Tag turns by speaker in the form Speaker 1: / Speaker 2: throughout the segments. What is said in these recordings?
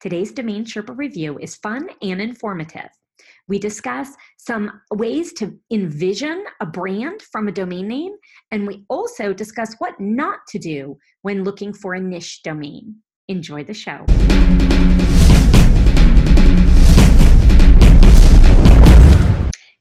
Speaker 1: Today's Domain Sherpa review is fun and informative. We discuss some ways to envision a brand from a domain name, and we also discuss what not to do when looking for a niche domain. Enjoy the show.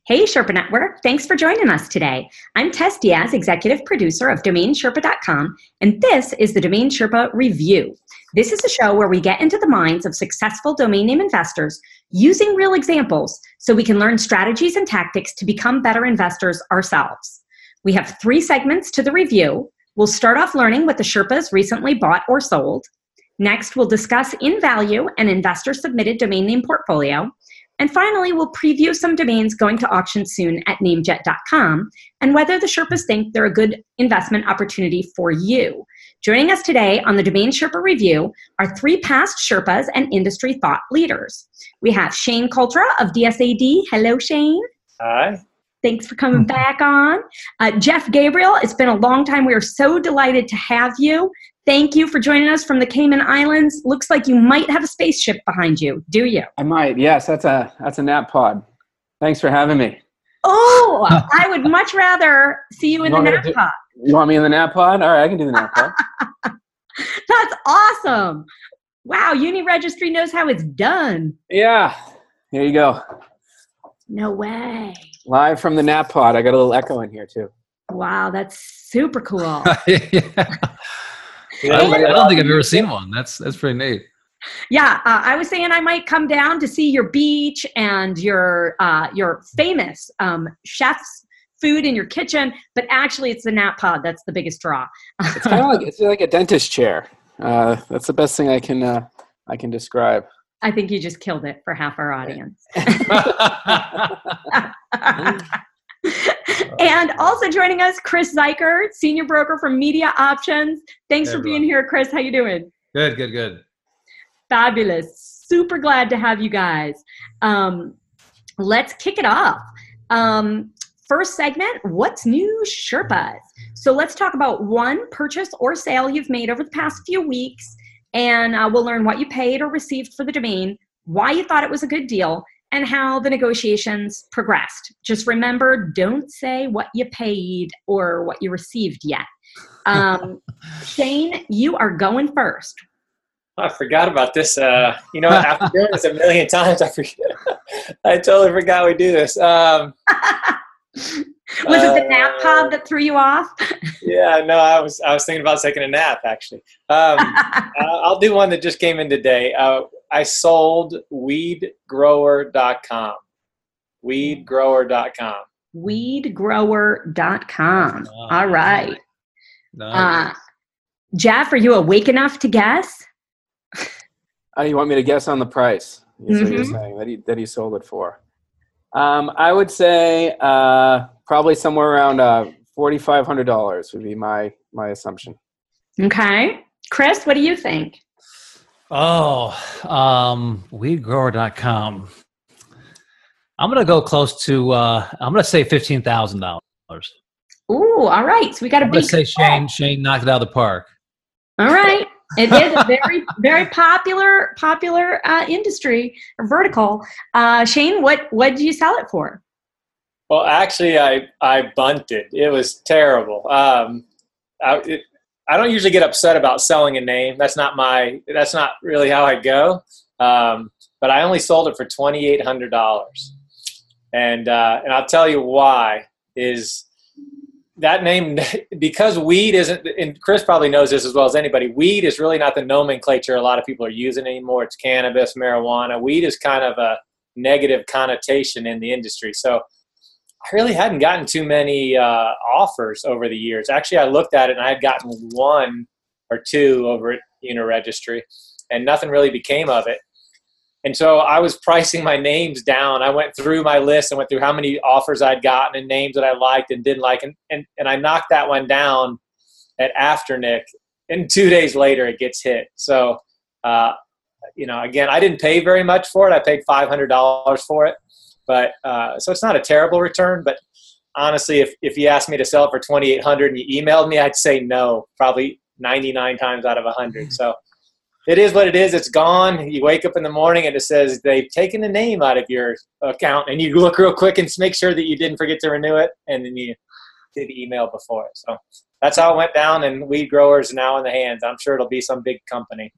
Speaker 1: Hey, Sherpa Network. Thanks for joining us today. I'm Tess Diaz, executive producer of DomainSherpa.com, and this is the Domain Sherpa Review. This is a show where we get into the minds of successful domain name investors using real examples so we can learn strategies and tactics to become better investors ourselves. We have three segments to the review. We'll start off learning what the Sherpas recently bought or sold. Next, we'll discuss in value an investor submitted domain name portfolio. And finally, we'll preview some domains going to auction soon at namejet.com and whether the Sherpas think they're a good investment opportunity for you. Joining us today on the Domain Sherpa Review are three past Sherpas and industry thought leaders. We have Shane Cultra of DSAD. Hello, Shane.
Speaker 2: Hi.
Speaker 1: Thanks for coming back on. Uh, Jeff Gabriel, it's been a long time. We are so delighted to have you. Thank you for joining us from the Cayman Islands. Looks like you might have a spaceship behind you. Do you?
Speaker 3: I might. Yes, that's a that's a nap pod. Thanks for having me.
Speaker 1: Oh, I would much rather see you in
Speaker 3: You
Speaker 1: the
Speaker 3: want me to
Speaker 1: nap
Speaker 3: do-
Speaker 1: pod.
Speaker 3: You want me in the nap pod? All right, I can do the nap pod.
Speaker 1: That's awesome. Wow, Uniregistry knows how it's done.
Speaker 3: yeah. Here you go.
Speaker 1: No way.
Speaker 3: Live from the nap pod. I got a little echo in here too.
Speaker 1: Wow, that's super cool.
Speaker 4: yeah. I, don't, I don't think I've ever seen one. That's that's pretty neat.
Speaker 1: Yeah, uh, I was saying I might come down to see your beach and your uh, your famous um, chef's food in your kitchen, but actually it's the nap pod that's the biggest draw.
Speaker 3: It's kind of like it's like a dentist chair. Uh, that's the best thing I can uh, I can describe.
Speaker 1: I think you just killed it for half our audience. and also joining us, Chris Zeiker, senior broker from Media Options. Thanks
Speaker 4: Hey,
Speaker 1: for being here, Chris. How you doing?
Speaker 4: good, good, good.
Speaker 1: Fabulous. Super glad to have you guys. Um, let's kick it off. Um, first segment What's new, Sherpas? So let's talk about one purchase or sale you've made over the past few weeks, and uh, we'll learn what you paid or received for the domain, why you thought it was a good deal, and how the negotiations progressed. Just remember don't say what you paid or what you received yet. Um, Shane, you are going first.
Speaker 2: I forgot about this. Uh, you know, after doing this a million times, I forget. I totally forgot we do this. Um,
Speaker 1: Was it the nap
Speaker 2: Uh,
Speaker 1: pod that threw you off?
Speaker 2: yeah, no, I was I was thinking about taking a nap actually. Um, uh, I'll do one that just came in today. Uh, I sold weedgrower.com. Weedgrower.com.
Speaker 1: Weedgrower.com. All right.
Speaker 4: Nice.
Speaker 1: Uh, Jeff, are you awake enough to guess?
Speaker 3: Oh, you want me to guess on the price? Is what you're
Speaker 1: Mhm.
Speaker 3: saying that he that he sold it for? Um, I would say uh, probably somewhere around uh, forty five hundred dollars would be my my assumption.
Speaker 1: Okay. Chris, what do you think?
Speaker 4: oh, um, weedgrower.com. I'm gonna go close to. Uh, I'm gonna say fifteen thousand dollars.
Speaker 1: Ooh, all right. So we got a
Speaker 4: I'm gonna
Speaker 1: big
Speaker 4: say Shane. Shane knocked it out of the park.
Speaker 1: All right. It is a very, very popular, popular uh, industry or vertical. Uh, Shane, what what did you sell it for?
Speaker 2: Well, actually, I I bunted. It was terrible. Um, I, it, I don't usually get upset about selling a name. That's not my. That's not really how I go. Um, but I only sold it for twenty eight hundred dollars, and uh, and I'll tell you why is that name because weed isn't and chris probably knows this as well as anybody weed is really not the nomenclature a lot of people are using anymore it's cannabis marijuana weed is kind of a negative connotation in the industry so i really hadn't gotten too many uh, offers over the years actually i looked at it and i had gotten one or two over at uniregistry and nothing really became of it and so I was pricing my names down. I went through my list and went through how many offers I'd gotten and names that I liked and didn't like. And, and, and I knocked that one down at Afternic. And two days later, it gets hit. So, uh, you know, again, I didn't pay very much for it. I paid $500 for it. But uh, so it's not a terrible return. But honestly, if, if you asked me to sell it for 2800 and you emailed me, I'd say no, probably 99 times out of 100. So it is what it is. It's gone. You wake up in the morning and it says they've taken the name out of your account, and you look real quick and make sure that you didn't forget to renew it, and then you did email before it. So that's how it went down. And weed growers now in the hands. I'm sure it'll be some big company.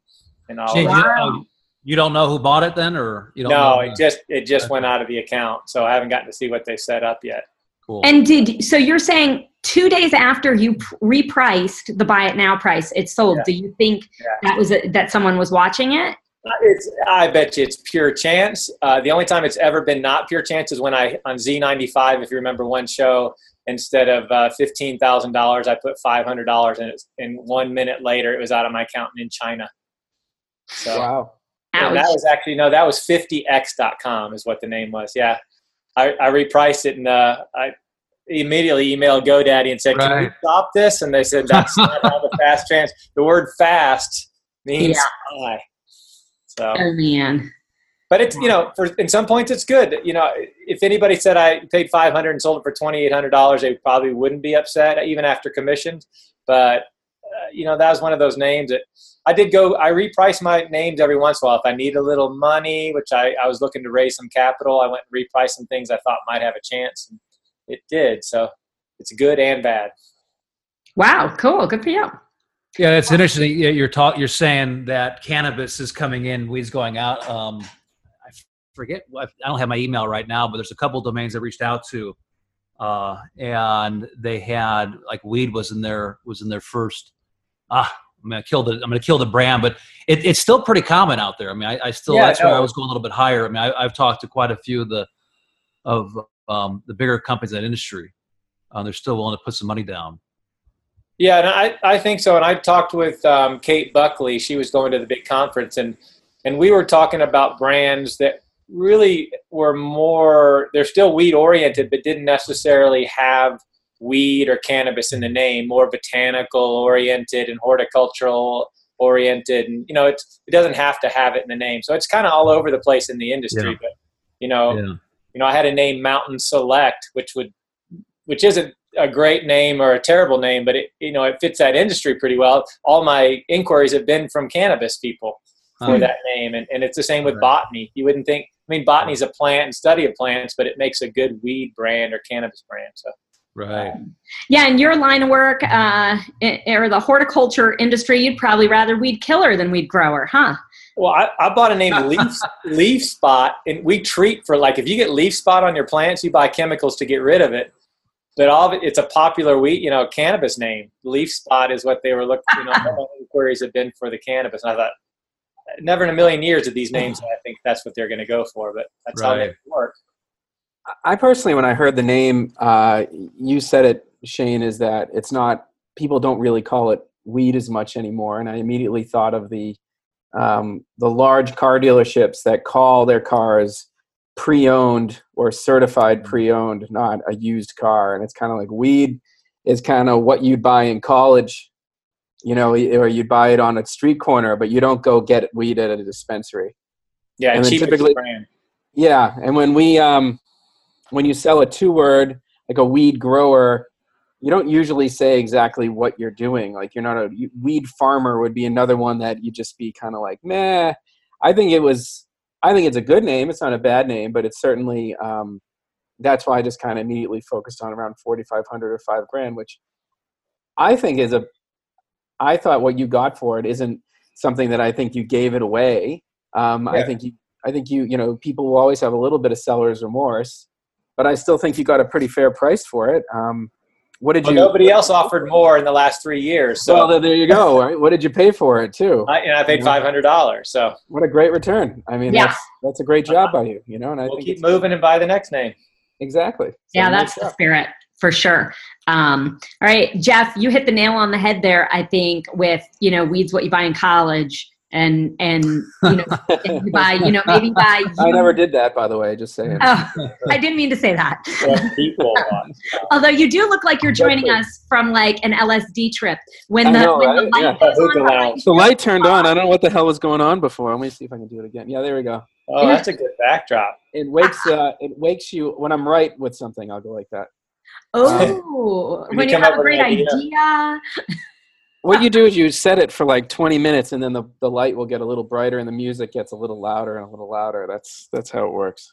Speaker 2: And all.
Speaker 4: Shane,
Speaker 2: that.
Speaker 4: You, don't, know who bought it then, or you don't?
Speaker 2: no,
Speaker 4: know
Speaker 2: it just it just went out of the account, so I haven't gotten to see what they set up yet.
Speaker 4: cool.
Speaker 1: And did so? You're saying two days after you repriced the buy it now price, it sold.
Speaker 2: Yeah.
Speaker 1: Do you think
Speaker 2: Yeah.
Speaker 1: that was a, that someone was watching it?
Speaker 2: It's, I bet you it's pure chance. Uh, the only time it's ever been not pure chance is when I on Z95. If you remember one show, instead of uh, fifteen thousand dollars, I put five hundred dollars, and it's, and one minute later, it was out of my account in China. So
Speaker 3: Wow.
Speaker 2: And that was actually no, that was 50x.com is what the name was. Yeah, I, I repriced it and uh, I immediately emailed GoDaddy and said, "Can
Speaker 4: you
Speaker 2: stop this?" And they said, "That's not how the fast trans. The word fast means high." So,
Speaker 1: Oh man.
Speaker 2: but it's you know, for in some points it's good. You know, if anybody said I paid 500 and sold it for 2,800 dollars, they probably wouldn't be upset even after commissions. But you know, that was one of those names that I did go. I reprice my names every once in a while if I need a little money, which I, I was looking to raise some capital. I went and repriced some things I thought might have a chance, and it did. So it's good and bad.
Speaker 1: Wow. Cool. Good for you.
Speaker 4: Yeah, it's interesting. You're talk. You're saying that cannabis is coming in, weeds going out. Um, I forget. I don't have my email right now, but there's a couple domains I reached out to, uh, and they had like weed was in their was in their first. Ah, I'm gonna kill the I'm gonna kill the brand, but it, it's still pretty common out there. I mean, I, I still
Speaker 2: Yeah,
Speaker 4: that's where I was going a little bit higher. I mean, I, I've talked to quite a few of the of um, the bigger companies in that industry. Uh, they're still willing to put some money down.
Speaker 2: Yeah, and I, I think so. And I talked with um, Kate Buckley. She was going to the big conference, and and we were talking about brands that really were more. They're still weed oriented, but didn't necessarily have weed or cannabis in the name. More botanical oriented and horticultural oriented, and you know, it doesn't have to have it in the name. So it's kind of all over the place in the industry.
Speaker 4: Yeah.
Speaker 2: But you know,
Speaker 4: Yeah.
Speaker 2: you know, I had a name Mountain Select, which would, which isn't a great name or a terrible name, but it, you know, it fits that industry pretty well. All my inquiries have been from cannabis people for
Speaker 4: Um,
Speaker 2: that name, and, and it's the same with
Speaker 4: Right.
Speaker 2: botany. You wouldn't think. I mean, botany is a plant and study of plants, but it makes a good weed brand or cannabis brand. So
Speaker 4: right.
Speaker 1: Yeah, in your line of work, uh, or the horticulture industry, you'd probably rather weed killer than weed grower, huh?
Speaker 2: Well, I, I bought a name leaf leaf spot, and we treat for like if you get leaf spot on your plants, you buy chemicals to get rid of it. But all of it, it's a popular wheat, you know, cannabis name. Leaf spot is what they were looking. You know, all the inquiries have been for the cannabis, and I thought, never in a million years did these names. I think that's what they're going to go for, but that's how
Speaker 4: Right.
Speaker 2: they work.
Speaker 3: I personally, when I heard the name, uh, you said it, Shane, is that it's not people don't really call it weed as much anymore, and I immediately thought of the um, the large car dealerships that call their cars pre-owned or certified pre-owned, not a used car, and it's kind of like weed is kind of what you'd buy in college, you know, or you'd buy it on a street corner, but you don't go get weed at a dispensary.
Speaker 2: Yeah,
Speaker 3: And
Speaker 2: cheapest
Speaker 3: typically-
Speaker 2: brand.
Speaker 3: Yeah, and when we um, when you sell a two word like a weed grower, you don't usually say exactly what you're doing. Like you're not a weed farmer would be another one that you just be kind of like, meh. I think it was. I think it's a good name. It's not a bad name, but it's certainly. Um, that's why I just kind of immediately focused on around forty five hundred or five grand, which I think is a. I thought what you got for it isn't something that I think you gave it away. Um, I think you I think you, you know, people will always have a little bit of seller's remorse, but I still think you got a pretty fair price for it. Um, what did
Speaker 2: Well,
Speaker 3: you?
Speaker 2: nobody else offered more in the last three years, so
Speaker 3: well, there- there you go. Right? What did you pay for it too?
Speaker 2: I, and I paid five hundred dollars. So
Speaker 3: What a great return! I mean,
Speaker 1: Yeah.
Speaker 3: that's that's a great job by you. You know, and I
Speaker 2: we'll
Speaker 3: think
Speaker 2: keep moving and buy the next name.
Speaker 3: exactly. So
Speaker 1: Yeah, that's the spirit for sure. Um, all right, Jeff, you hit the nail on the head there. I think with you know weeds, what you buy in college, and and you know by you know maybe buy.
Speaker 3: I never did that, by the way. Just saying.
Speaker 1: Oh, I didn't mean to say that.
Speaker 2: Well, people want.
Speaker 1: Although you do look like you're joining us from like an LSD trip when the
Speaker 3: know,
Speaker 1: when the light
Speaker 3: Yeah.
Speaker 1: on, I'm
Speaker 3: the light turned on. I don't know what the hell was going on before. Let me see if I can do it again. Yeah, there we go.
Speaker 2: Oh, that's a good backdrop.
Speaker 3: It wakes. Uh, it wakes you when I'm right with something. I'll go like that.
Speaker 1: Oh,
Speaker 2: When
Speaker 1: when
Speaker 2: you
Speaker 1: you have a great
Speaker 2: idea.
Speaker 1: idea.
Speaker 3: What you do is you set it for like 20 minutes and then the, the light will get a little brighter and the music gets a little louder and a little louder that's that's how it works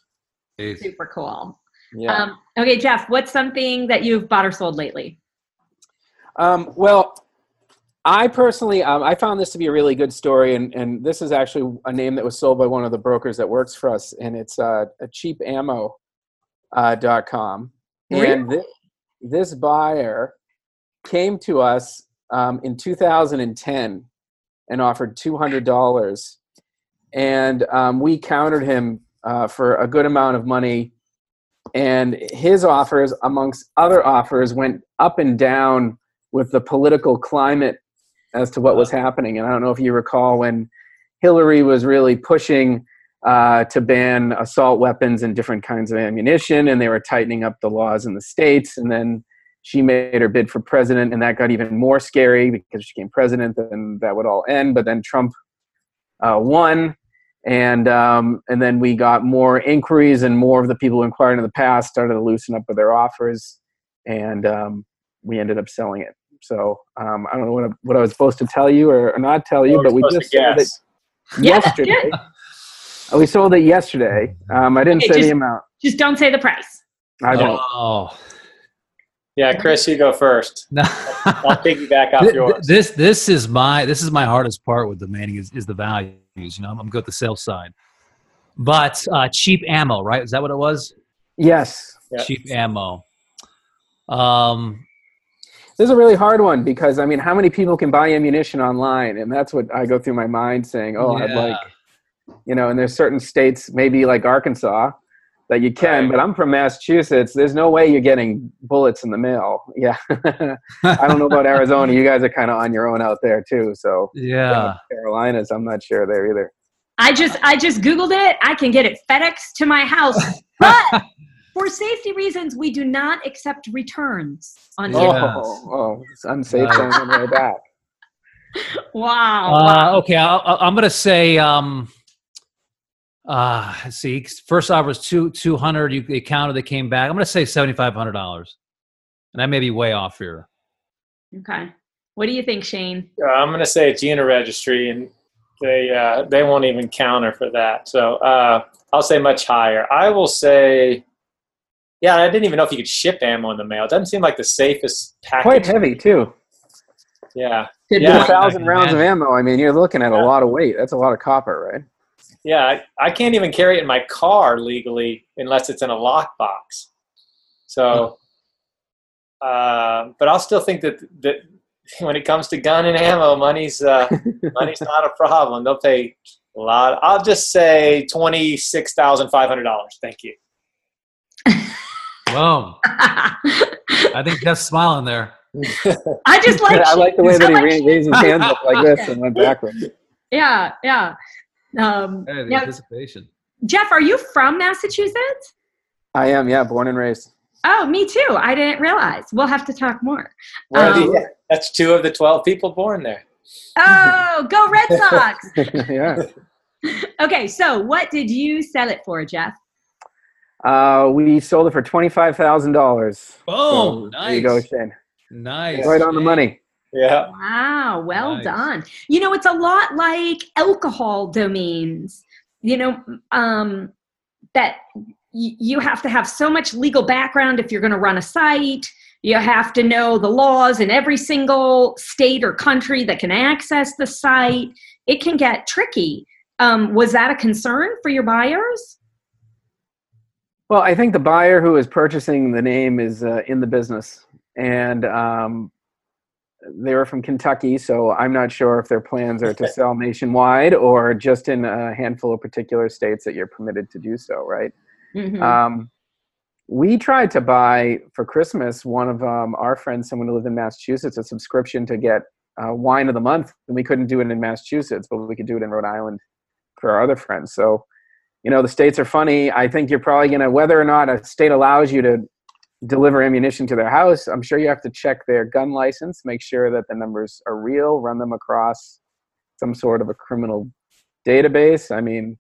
Speaker 4: Jeez.
Speaker 1: Super cool.
Speaker 3: yeah
Speaker 1: Um, okay, Jeff, what's something that you've bought or sold lately?
Speaker 3: Um, well, I personally, um, I found this to be a really good story, and, and this is actually a name that was sold by one of the brokers that works for us, and it's uh, a cheapammo uh, dot com. And this, this buyer came to us um, in 2010 and offered $200, and um, we countered him uh, for a good amount of money. And his offers, amongst other offers, went up and down with the political climate as to what was happening. And I don't know if you recall when Hillary was really pushing uh, to ban assault weapons and different kinds of ammunition, and they were tightening up the laws in the states. And then she made her bid for president, and that got even more scary because she became president, and that would all end. But then Trump uh, won, and um, and then we got more inquiries, and more of the people who inquired in the past started to loosen up with their offers, and um, we ended up selling it. So um, I don't know what I, what I was supposed to tell you or, or not tell you, but we just sold it
Speaker 2: guess.
Speaker 1: Yeah,
Speaker 3: yesterday. Uh, We sold it yesterday. Um, I didn't
Speaker 1: Okay,
Speaker 3: say
Speaker 1: just-
Speaker 3: the amount.
Speaker 1: Just don't say the price.
Speaker 3: I don't.
Speaker 4: Oh.
Speaker 2: Yeah, Chris, you go first.
Speaker 4: No.
Speaker 2: I'll piggyback off
Speaker 4: Th-
Speaker 2: yours.
Speaker 4: This this is my this is my hardest part with domaining is, is the values. You know, I'm, I'm good at the sales side, but uh, cheap ammo, right? Is that what it was?
Speaker 3: Yes.
Speaker 2: Yeah.
Speaker 4: Cheap ammo. Um,
Speaker 3: This is a really hard one because I mean, how many people can buy ammunition online? And that's what I go through my mind saying, "Oh, I'd like," you know. And there's certain states, maybe like Arkansas, that you can.
Speaker 2: Right.
Speaker 3: But I'm from Massachusetts. There's no way you're getting bullets in the mail. Yeah. I don't know about Arizona. You guys are kind of on your own out there too. So
Speaker 4: yeah.
Speaker 3: Carolinas, I'm not sure there either.
Speaker 1: I just I just googled it. I can get it FedEx to my house, but for safety reasons, we do not accept returns on.
Speaker 4: Yeah.
Speaker 3: Oh, oh, it's unsafe
Speaker 4: Right.
Speaker 3: going on the way back.
Speaker 1: Wow!
Speaker 4: Uh,
Speaker 1: wow.
Speaker 4: okay, I'll, I'll- I'm gonna say. Um, uh, see. First offer was two two hundred. You they counted. They came back. I'm gonna say seventy five hundred dollars, and I may be way off here.
Speaker 1: Okay. What do you think, Shane?
Speaker 2: Uh, I'm going to say it's Uniregistry, and they uh, they won't even counter for that. So uh, I'll say much higher. I will say, yeah, I didn't even know if you could ship ammo in the mail. It doesn't seem like the safest package.
Speaker 3: Quite heavy too.
Speaker 2: Yeah,
Speaker 1: Good
Speaker 2: Yeah.
Speaker 3: a thousand rounds of ammo. I mean, you're looking at a lot of weight. That's a lot of copper, right?
Speaker 2: Yeah. I, I can't even carry it in my car legally unless it's in a lockbox. So, uh, but I'll still think that that when it comes to gun and ammo, money's uh, money's not a problem. They'll pay a lot. I'll just say twenty six thousand five hundred dollars. Thank you.
Speaker 4: Whoa! I think Jeff's smiling there.
Speaker 1: I just like.
Speaker 3: I like the way that he
Speaker 1: like-
Speaker 3: raised his hands up like this and went backwards.
Speaker 1: Yeah, yeah. Um,
Speaker 4: Hey, the
Speaker 1: now,
Speaker 4: anticipation.
Speaker 1: Jeff, are you from Massachusetts?
Speaker 3: I am, yeah, born and raised.
Speaker 1: Oh, me too. I didn't realize. We'll have to talk more. Um,
Speaker 2: yeah, that's two of the twelve people born there.
Speaker 1: Oh, go Red Sox!
Speaker 3: yeah.
Speaker 1: okay, so what did you sell it for, Jeff?
Speaker 3: Uh, we sold it for twenty five thousand dollars.
Speaker 4: Boom!
Speaker 3: There you go. Shane.
Speaker 4: Nice.
Speaker 3: Right on the money.
Speaker 2: Yeah,
Speaker 1: Wow, well
Speaker 4: Nice.
Speaker 1: done. You know, it's a lot like alcohol domains. You know, um, that y- you have to have so much legal background if you're going to run a site. You have to know the laws in every single state or country that can access the site. It can get tricky. Um, was that a concern for your buyers?
Speaker 3: Well, I think the buyer who is purchasing the name is uh, in the business, and um, they were from Kentucky, so I'm not sure if their plans are to sell nationwide or just in a handful of particular states that you're permitted to do so, right?
Speaker 1: Mhm.
Speaker 3: Um, we tried to buy for Christmas one of um, our friends, someone who lived in Massachusetts, a subscription to get uh, wine of the month, and we couldn't do it in Massachusetts, but we could do it in Rhode Island for our other friends. So, you know, the states are funny. I think you're probably going to, whether or not a state allows you to deliver ammunition to their house, I'm sure you have to check their gun license, make sure that the numbers are real, run them across some sort of a criminal database. I mean,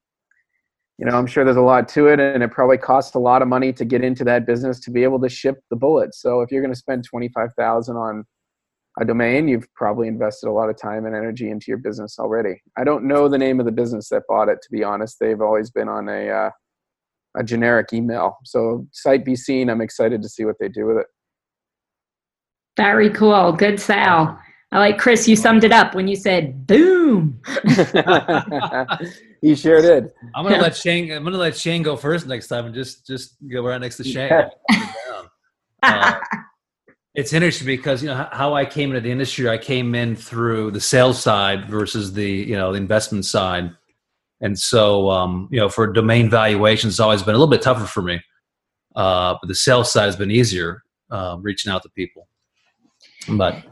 Speaker 3: you know, I'm sure there's a lot to it, and it probably costs a lot of money to get into that business to be able to ship the bullets. So if you're going to spend twenty five thousand on a domain, you've probably invested a lot of time and energy into your business already. I don't know the name of the business that bought it. To be honest, they've always been on a uh, a generic email. So sight be seen. I'm excited to see what they do with it.
Speaker 1: Very cool. Good sell. I like Chris. You summed it up when you said "boom."
Speaker 3: he sure did.
Speaker 4: I'm gonna let Shane. I'm gonna let Shane go first next time, and just just go right next to Shane. uh, it's interesting because you know how I came into the industry. I came in through the sales side versus the you know the investment side, and so um, you know for domain valuations, it's always been a little bit tougher for me. Uh, but the sales side has been easier, uh, reaching out to people. But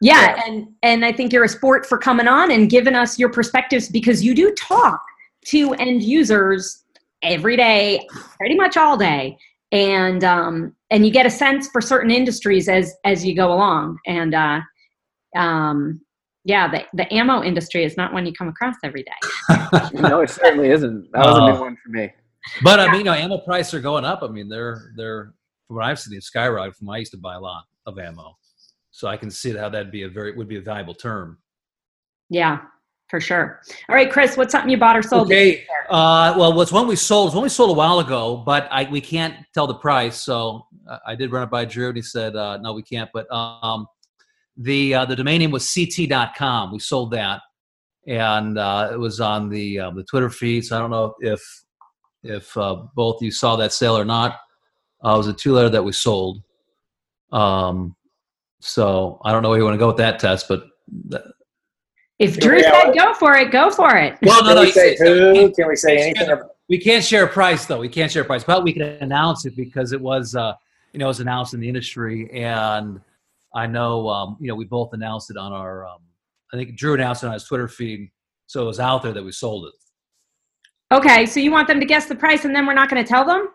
Speaker 1: yeah, and and I think you're a sport for coming on and giving us your perspectives because you do talk to end users every day, pretty much all day, and um, and you get a sense for certain industries as as you go along. And uh, um, yeah, the the ammo industry is not one you come across every day.
Speaker 3: no, it certainly isn't. That was uh, a new one for me.
Speaker 4: But I mean, you know, ammo prices are going up. I mean, they're they're from what I've seen, it's skyrocketed from I used to buy a lot of ammo. So I can see how that'd be a very would be a valuable term.
Speaker 1: Yeah, for sure. All right, Chris, what's something you bought or sold?
Speaker 4: Okay. Uh, well, what's one we sold? It's one we sold a while ago, but I we can't tell the price. So I did run it by Drew, and he said, uh, "No, we can't." But um, the uh, the domain name was ct.com. We sold that, and uh, it was on the uh, the Twitter feed. So I don't know if if uh, both you saw that sale or not. Uh, it was a two letter that we sold. Um, so I don't know where you want to go with that test, but
Speaker 1: if Drew said go for it, go for it.
Speaker 2: Well, no, no. Can we say who? Can we say anything?
Speaker 4: We can't share a price though. We can't share a price, but we can announce it because it was, uh, you know, it was announced in the industry, and I know, um, you know, we both announced it on our. Um, I think Drew announced it on his Twitter feed, so it was out there that we sold it.
Speaker 1: Okay, so you want them to guess the price, and then we're not going to tell them?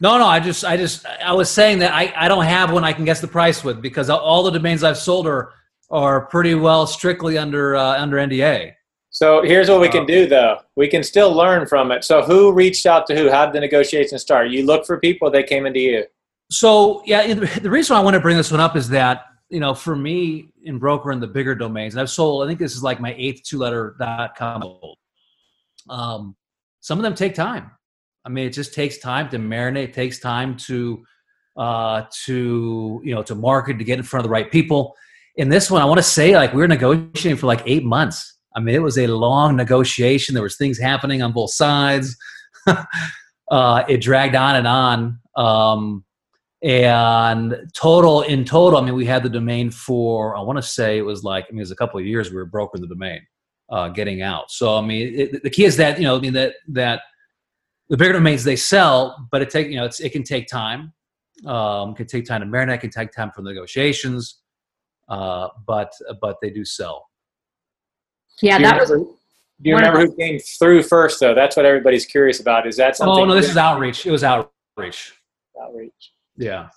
Speaker 4: No, no. I just, I just, I was saying that I, I don't have one I can guess the price with because all the domains I've sold are are pretty well strictly under uh, under NDA.
Speaker 2: So here's what we can do, though. We can still learn from it. So who reached out to who? How did the negotiation start? You look for people; they came into you.
Speaker 4: So yeah, the reason I want to bring this one up is that you know, for me in broker in the bigger domains, and I've sold. I think this is like my eighth two-letter dot com. Um, some of them take time. I mean, it just takes time to marinate. It takes time to uh, to you know to market to get in front of the right people. In this one, I want to say like we were negotiating for like eight months. I mean, it was a long negotiation. There was things happening on both sides. uh, it dragged on and on. Um, and total in total, I mean, we had the domain for I want to say it was like I mean, it was a couple of years we were brokering the domain, uh, getting out. So I mean, it, the key is that you know, I mean that that the bigger domains they sell, but it take you know it's, it can take time. Um, can take time to marinate. It can take time for negotiations, uh, but but they do sell.
Speaker 1: Yeah, that was.
Speaker 2: Do you remember who came through first, though? That's what everybody's curious about. Is that something?
Speaker 4: Oh no, this is outreach. It was outreach.
Speaker 2: Outreach.
Speaker 4: Yeah.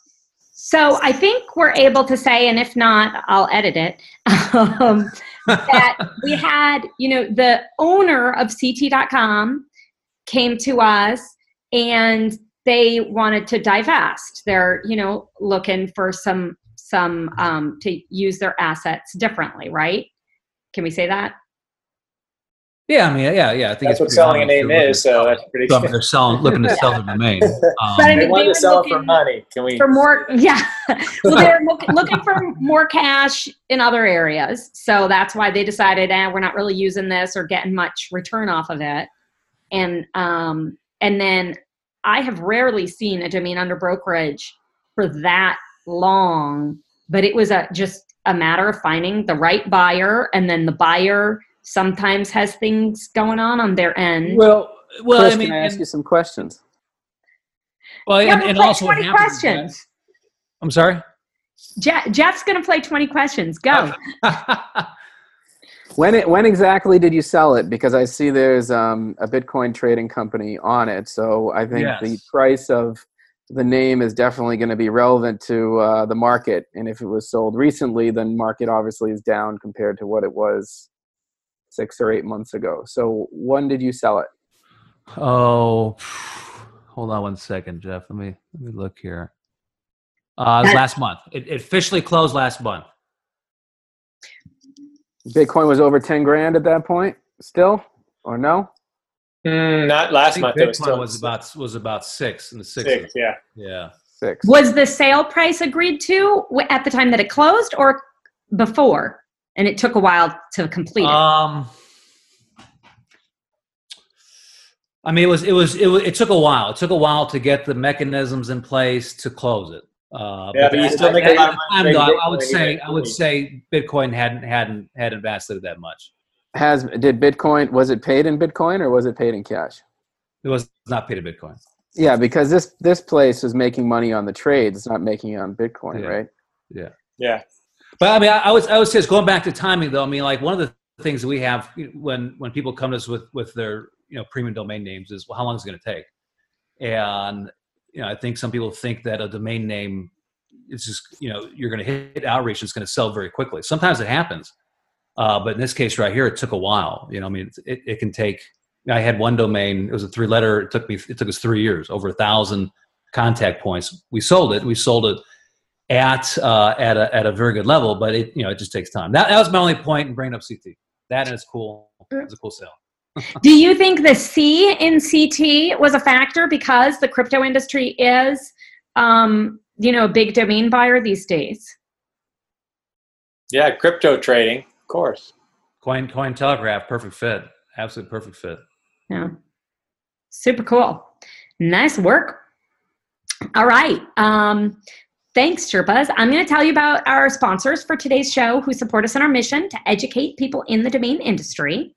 Speaker 1: So I think we're able to say, and if not, I'll edit it. Um, that we had, you know, the owner of CT.com came to us and they wanted to divest. They're, you know, looking for some some um, to use their assets differently, right? Can we say that?
Speaker 4: Yeah, I mean, yeah, yeah. I
Speaker 2: think that's what selling a name is. So that's pretty.
Speaker 4: So they're selling, looking to sell the domain. Um,
Speaker 2: but I mean, they want to sell for money. Can we?
Speaker 1: For more, yeah. well, they're look, looking for more cash in other areas, so that's why they decided, eh, we're not really using this or getting much return off of it and um, and then I have rarely seen a domain under brokerage for that long, but it was a just a matter of finding the right buyer, and then the buyer sometimes has things going on on their end.
Speaker 3: Well, well, Chris, I mean, can I ask and, you some questions?
Speaker 4: Well,
Speaker 1: yeah,
Speaker 4: and,
Speaker 1: we'll
Speaker 4: and also
Speaker 1: twenty questions.
Speaker 4: I'm sorry.
Speaker 1: Jeff, Jeff's going to play 20 questions. Go.
Speaker 3: When it, when exactly did you sell it? Because I see there's um, a Bitcoin trading company on it, so I think yes. the price of the name is definitely going to be relevant to uh, the market. And if it was sold recently, then market obviously is down compared to what it was six or eight months ago. So when did you sell it?
Speaker 4: Oh, hold on one second, Jeff. Let me let me look here. Uh, last month. It, it officially closed last month.
Speaker 3: Bitcoin was over 10 grand at that point still, or no?
Speaker 2: Mm, not
Speaker 4: I
Speaker 2: last
Speaker 4: think
Speaker 2: month. It was,
Speaker 4: Bitcoin
Speaker 2: still
Speaker 4: was about was about six in the sixes.
Speaker 2: six. Yeah.
Speaker 4: Yeah.
Speaker 3: Six.
Speaker 1: Was the sale price agreed to at the time that it closed or before? And it took a while to complete it.
Speaker 4: Um, I mean, it was it was it, was, it took a while. It took a while to get the mechanisms in place to close it. Uh,
Speaker 2: Yeah, but you still make a lot of money
Speaker 4: though,
Speaker 2: trading
Speaker 4: I would say I would say Bitcoin hadn't hadn't had invested that much.
Speaker 3: Has did Bitcoin was it paid in Bitcoin or was it paid in cash?
Speaker 4: It was not paid in Bitcoin.
Speaker 3: Yeah, because this this place is making money on the trades, it's not making it on Bitcoin,
Speaker 4: Yeah.
Speaker 3: right?
Speaker 2: Yeah. Yeah.
Speaker 4: But I mean, I, I would I say it's going back to timing though. I mean, like one of the things we have when when people come to us with with their you know premium domain names is well, how long is it going to take? And you know, I think some people think that a domain name is just you know you're going to hit outreach, it's going to sell very quickly. Sometimes it happens, uh, but in this case right here, it took a while. You know, I mean, it, it can take. I had one domain; it was a three letter. It took me. It took us three years, over a thousand contact points. We sold it. We sold it at uh, at a at a very good level, but it you know it just takes time. That, that was my only point in bringing up CT. That is cool. It's a cool sale.
Speaker 1: Do you think the C in CT was a factor because the crypto industry is, um, you know, a big domain buyer these days?
Speaker 2: Yeah. Crypto trading, of course.
Speaker 4: Coin Coin Telegraph, perfect fit. Absolute perfect fit.
Speaker 1: Yeah. Super cool. Nice work. All right. Um, thanks, Sherpas. I'm going to tell you about our sponsors for today's show who support us in our mission to educate people in the domain industry.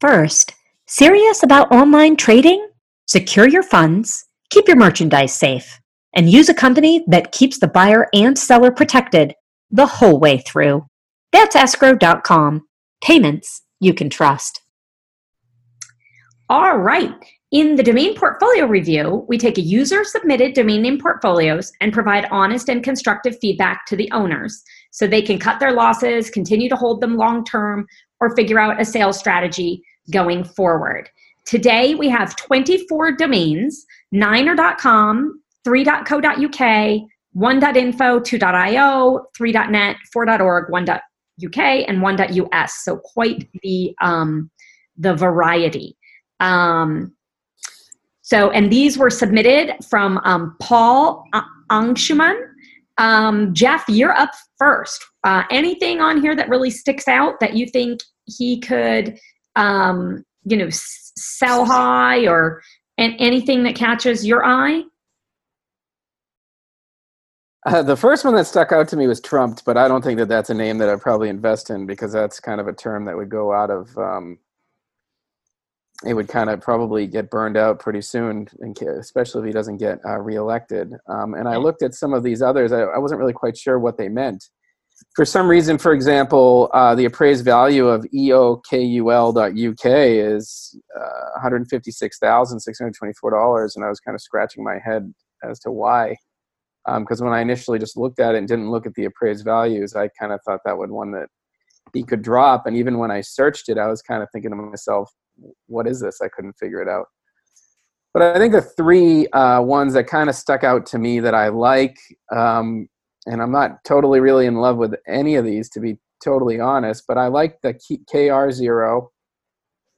Speaker 5: First, serious about online trading? Secure your funds, keep your merchandise safe, and use a company that keeps the buyer and seller protected the whole way through. That's escrow.com. Payments you can trust.
Speaker 1: All right. In the domain portfolio review, we take a user submitted domain name portfolios and provide honest and constructive feedback to the owners so they can cut their losses, continue to hold them long term, or figure out a sales strategy going forward. Today, we have 24 domains niner.com, 3.co.uk, 1.info, 2.io, 3.net, 4.org, 1.uk, and 1.us. So, quite the, um, the variety. Um, so, and these were submitted from um, Paul Angshuman. Um, Jeff, you're up first. Uh, anything on here that really sticks out that you think he could, um, you know, s- sell high or and anything that catches your eye?
Speaker 3: Uh, the first one that stuck out to me was trumped, but I don't think that that's a name that I'd probably invest in because that's kind of a term that would go out of. Um, it would kind of probably get burned out pretty soon, especially if he doesn't get uh, reelected. Um, and I looked at some of these others. I, I wasn't really quite sure what they meant. For some reason, for example, uh, the appraised value of eokul.uk is uh, $156,624, and I was kind of scratching my head as to why because when I initially just looked at it and didn't look at the appraised values, I kind of thought that would one that he could drop. And even when I searched it, I was kind of thinking to myself, "What is this?" I couldn't figure it out. But I think the three uh, ones that kind of stuck out to me that I like, um, and I'm not totally really in love with any of these to be totally honest, but I like the KR zero.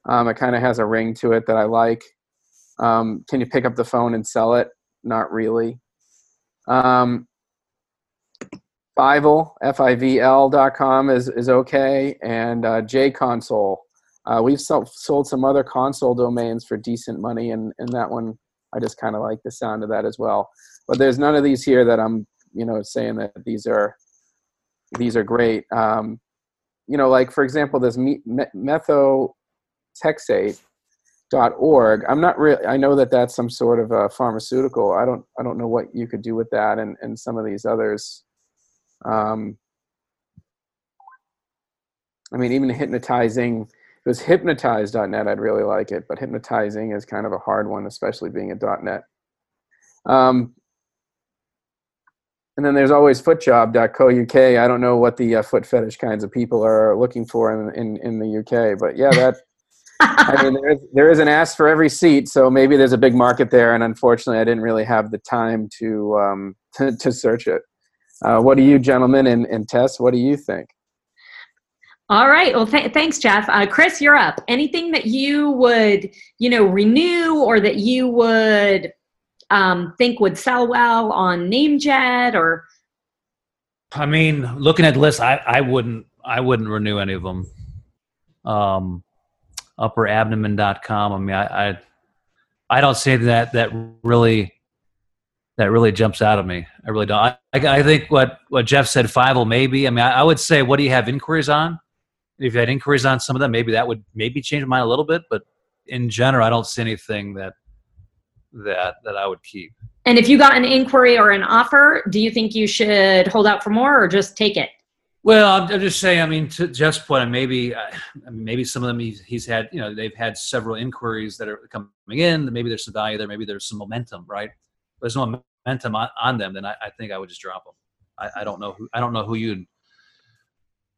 Speaker 3: Um, it kind of has a ring to it that I like. Um, can you pick up the phone and sell it? Not really. Um, Fivel, F-I-V-L dot com is, is okay. And uh, JConsole. Uh, we've sold, sold some other console domains for decent money, and, and that one, I just kind of like the sound of that as well. But there's none of these here that I'm, you know, saying that these are these are great. Um, you know, like for example, this me- me- methotrexate dot org i'm not really i know that that's some sort of a pharmaceutical i don't i don't know what you could do with that and and some of these others um i mean even hypnotizing it was hypnotize.net i'd really like it but hypnotizing is kind of a hard one especially being a net um and then there's always footjob.co.uk i don't know what the uh, foot fetish kinds of people are looking for in in, in the uk but yeah that I mean, there is, there is an ask for every seat, so maybe there's a big market there. And unfortunately, I didn't really have the time to um, to, to search it. Uh, what do you, gentlemen, and, and Tess? What do you think?
Speaker 1: All right. Well, th- thanks, Jeff. Uh, Chris, you're up. Anything that you would, you know, renew or that you would um, think would sell well on NameJet or?
Speaker 4: I mean, looking at the list, I, I wouldn't I wouldn't renew any of them. Um, upperabdomen.com. I mean, I, I I don't see that that really that really jumps out of me. I really don't. I, I think what what Jeff said, Fivel maybe. I mean, I, I would say, what do you have inquiries on? If you had inquiries on some of them, maybe that would maybe change my mind a little bit. But in general, I don't see anything that that that I would keep.
Speaker 1: And if you got an inquiry or an offer, do you think you should hold out for more or just take it?
Speaker 4: Well, I'm, I'm just saying. I mean, to Jeff's point, maybe uh, maybe some of them he's, he's had. You know, they've had several inquiries that are coming in. Maybe there's some value there. Maybe there's some momentum, right? If there's no momentum on, on them, then I, I, think I would just drop them. I, I don't know who I don't know who you'd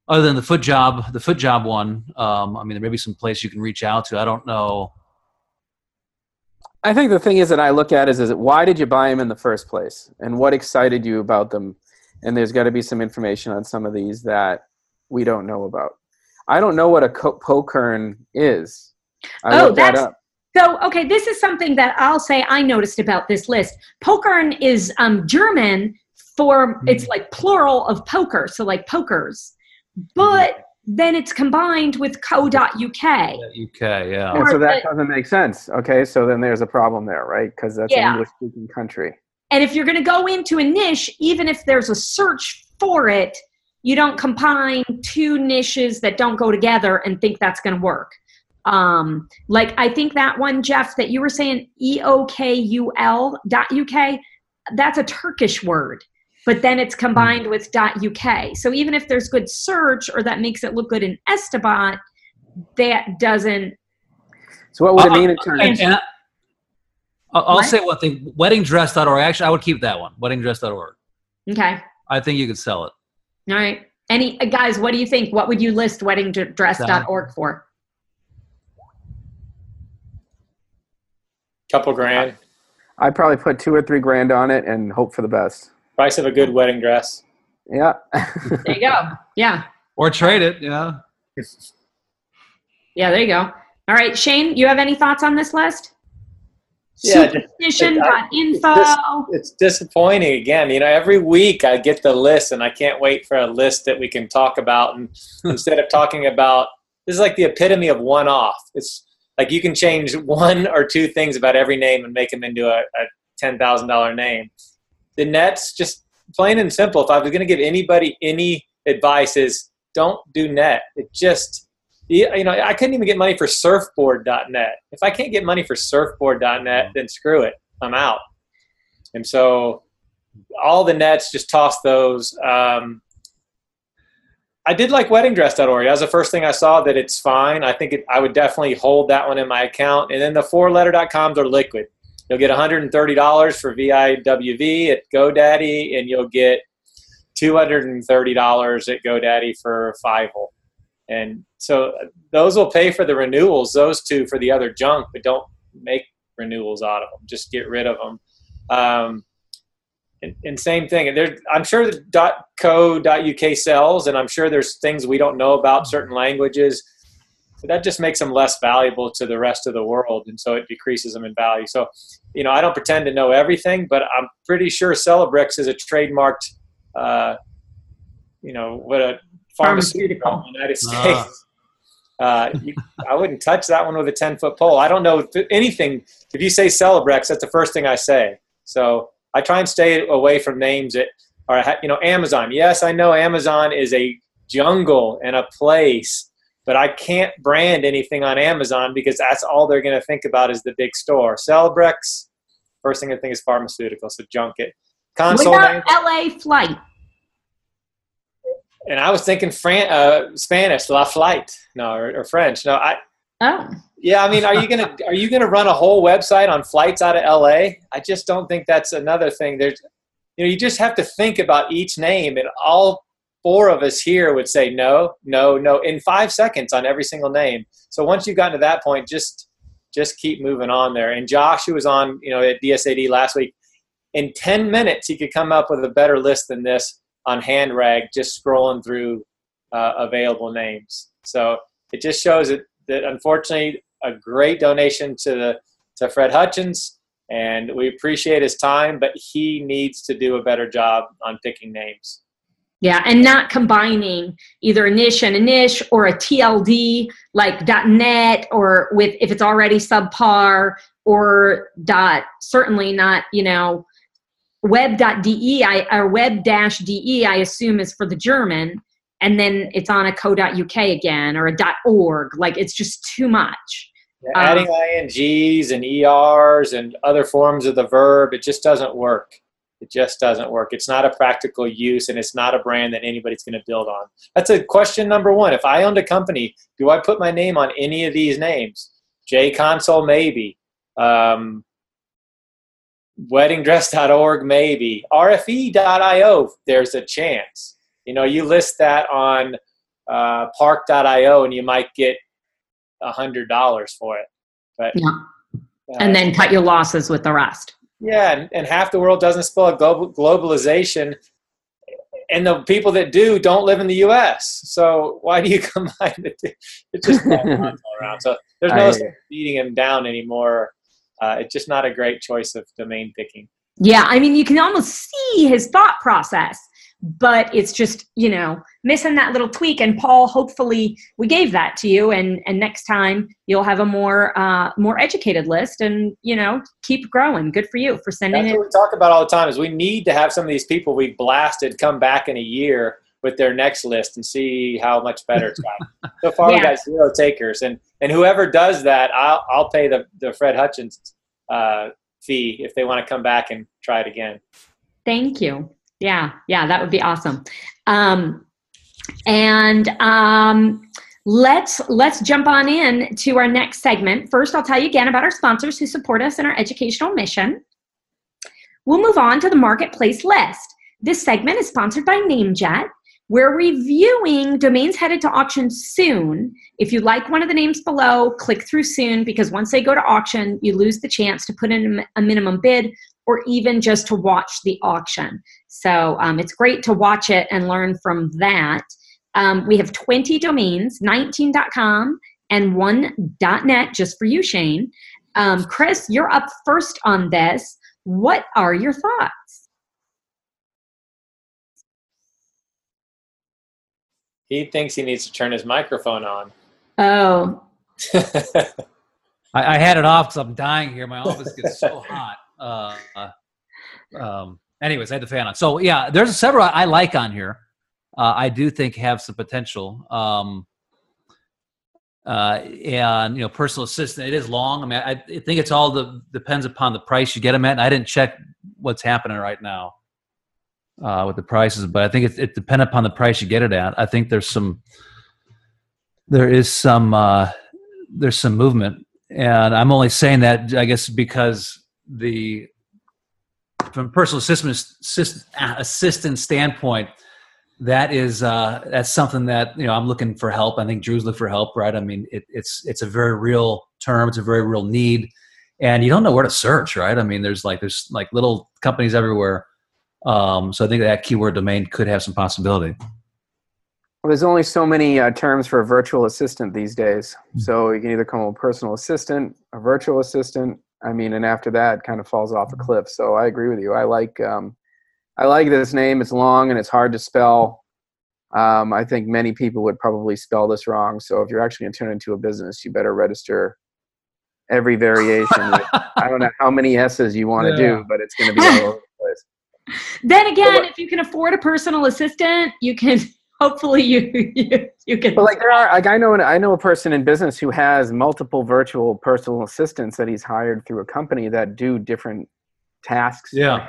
Speaker 4: other than the foot job, the foot job one, um, I mean, there may be some place you can reach out to. I don't know.
Speaker 3: I think the thing is that I look at is, is why did you buy them in the first place, and what excited you about them? And there's got to be some information on some of these that we don't know about. I don't know what a co- pokern is. I
Speaker 1: oh, that's that so okay. This is something that I'll say I noticed about this list. Pokern is um, German for it's like plural of poker, so like pokers but then it's combined with co.uk.
Speaker 4: UK, yeah.
Speaker 3: And so that doesn't make sense. Okay, so then there's a problem there, right? Because that's yeah. an English speaking country.
Speaker 1: And if you're going to go into a niche, even if there's a search for it, you don't combine two niches that don't go together and think that's going to work. Um, like I think that one, Jeff, that you were saying E O K U L dot UK, that's a Turkish word but then it's combined with .uk. So even if there's good search or that makes it look good in Estibot, that doesn't.
Speaker 3: So what would it mean in terms?
Speaker 4: And, I'll what? say one thing: weddingdress.org. Actually, I would keep that one. Weddingdress.org.
Speaker 1: Okay.
Speaker 4: I think you could sell it.
Speaker 1: All right. Any uh, guys? What do you think? What would you list weddingdress.org for?
Speaker 2: Couple grand.
Speaker 3: I'd probably put two or three grand on it and hope for the best.
Speaker 2: Price of a good wedding dress.
Speaker 3: Yeah.
Speaker 1: there you go. Yeah.
Speaker 4: Or trade it. Yeah.
Speaker 1: Yeah, there you go. All right, Shane, you have any thoughts on this list?
Speaker 2: Yeah,
Speaker 1: Superstition.info.
Speaker 2: It's, it's disappointing again. You know, every week I get the list and I can't wait for a list that we can talk about. And instead of talking about, this is like the epitome of one off. It's like you can change one or two things about every name and make them into a, a $10,000 name the Nets, just plain and simple, if I was going to give anybody any advice, is don't do net. It just, you know, I couldn't even get money for surfboard.net. If I can't get money for surfboard.net, then screw it. I'm out. And so all the nets, just toss those. Um, I did like weddingdress.org. That was the first thing I saw that it's fine. I think it, I would definitely hold that one in my account. And then the four letter.coms are liquid. You'll get $130 for VIWV at GoDaddy, and you'll get $230 at GoDaddy for Fivel. And so those will pay for the renewals, those two for the other junk, but don't make renewals out of them. Just get rid of them. Um, and, and, same thing. There, I'm sure .co.uk sells, and I'm sure there's things we don't know about certain languages that just makes them less valuable to the rest of the world and so it decreases them in value. So you know i don't pretend to know everything but i'm pretty sure celebrex is a trademarked uh, you know what a pharmaceutical in the united ah. states. Uh, you, i wouldn't touch that one with a 10 foot pole. I don't know anything. If you say celebrex that's the first thing i say. So i try and stay away from names that are you know amazon. Yes i know amazon is a jungle and a place but I can't brand anything on Amazon because that's all they're going to think about is the big store. Celebrex, first thing I think is pharmaceutical, so junk it.
Speaker 1: Console what about LA flight?
Speaker 2: And I was thinking Fran- uh, Spanish, La Flight, no, or, or, French. No, I.
Speaker 1: Oh.
Speaker 2: Yeah, I mean, are you gonna are you gonna run a whole website on flights out of LA? I just don't think that's another thing. There's, you know, you just have to think about each name, and all four of us here would say no, no, no in five seconds on every single name. So once you've gotten to that point, just just keep moving on there. And Josh, who was on, you know, at DSAD last week, in 10 minutes he could come up with a better list than this on hand rag, just scrolling through uh, available names. So it just shows that, that unfortunately a great donation to the to Fred Hutchins, and we appreciate his time, but he needs to do a better job on picking names.
Speaker 1: Yeah, and not combining either a niche and a niche or a TLD like .net or with if it's already subpar or dot certainly not you know web.de I, or web-de I assume is for the German and then it's on a co.uk again or a .org like it's just too much.
Speaker 2: Yeah, adding um, ings and ers and other forms of the verb it just doesn't work. It just doesn't work. It's not a practical use and it's not a brand that anybody's going to build on. That's a question number one. If I owned a company, do I put my name on any of these names? J Console, maybe. Um, weddingdress.org, maybe. RFE.io, there's a chance. You know, you list that on uh, park.io and you might get a $100 for it. But,
Speaker 1: yeah. Uh, and then cut your losses with the rest.
Speaker 2: Yeah, and, and half the world doesn't spell global, globalization, and the people that do don't live in the U.S. So why do you combine the two? It's just all around. So there's no I, beating him down anymore. Uh, it's just not a great choice of domain picking.
Speaker 1: Yeah, I mean, you can almost see his thought process but it's just you know missing that little tweak. And paul hopefully we gave that to you and and next time you'll have a more uh more educated list and you know keep growing. Good for you for sending
Speaker 2: That's it. what we talk about all the time is we need to have some of these people we blasted come back in a year with their next list and see how much better it's gotten. so far yeah. we got zero takers and and whoever does that i'll i'll pay the the fred hutchins uh fee if they want to come back and try it again.
Speaker 1: Thank you yeah, yeah, that would be awesome. Um, and um, let's let's jump on in to our next segment. First, I'll tell you again about our sponsors who support us in our educational mission. We'll move on to the marketplace list. This segment is sponsored by NameJet. We're reviewing domains headed to auction soon. If you like one of the names below, click through soon because once they go to auction, you lose the chance to put in a minimum bid or even just to watch the auction. So um, it's great to watch it and learn from that. Um, we have 20 domains, 19.com and one .net just for you, Shane. Um, Chris, you're up first on this. What are your thoughts?
Speaker 2: He thinks he needs to turn his microphone on.
Speaker 1: Oh.
Speaker 4: I, I, had it off because I'm dying here. My office gets so hot. Uh, um, anyways, I had the fan on. So yeah, there's several I like on here. Uh, I do think have some potential. Um, uh, and you know, personal assistant. It is long. I mean, I, I think it's all the depends upon the price you get them at. And I didn't check what's happening right now uh, with the prices, but I think it, it depends upon the price you get it at. I think there's some, there is some, uh, there's some movement, and I'm only saying that I guess because the from personal assistant assistant standpoint, that is uh, that's something that you know I'm looking for help. I think Drew's looking for help, right? I mean, it, it's it's a very real term. It's a very real need, and you don't know where to search, right? I mean, there's like there's like little companies everywhere. Um, so I think that keyword domain could have some possibility.
Speaker 3: Well, there's only so many uh, terms for a virtual assistant these days. Mm-hmm. So you can either call a personal assistant, a virtual assistant, I mean, and after that, kind of falls off a mm-hmm. cliff. So I agree with you. I like um, I like this name. It's long and it's hard to spell. Um, I think many people would probably spell this wrong. So if you're actually going to turn it into a business, you better register every variation. I don't know how many S's you want to yeah. do, but it's going to be all over the place.
Speaker 1: Then again, if you can afford a personal assistant, you can hopefully you you, you can
Speaker 3: but like there are like i know i know a person in business who has multiple virtual personal assistants that he's hired through a company that do different tasks
Speaker 4: yeah.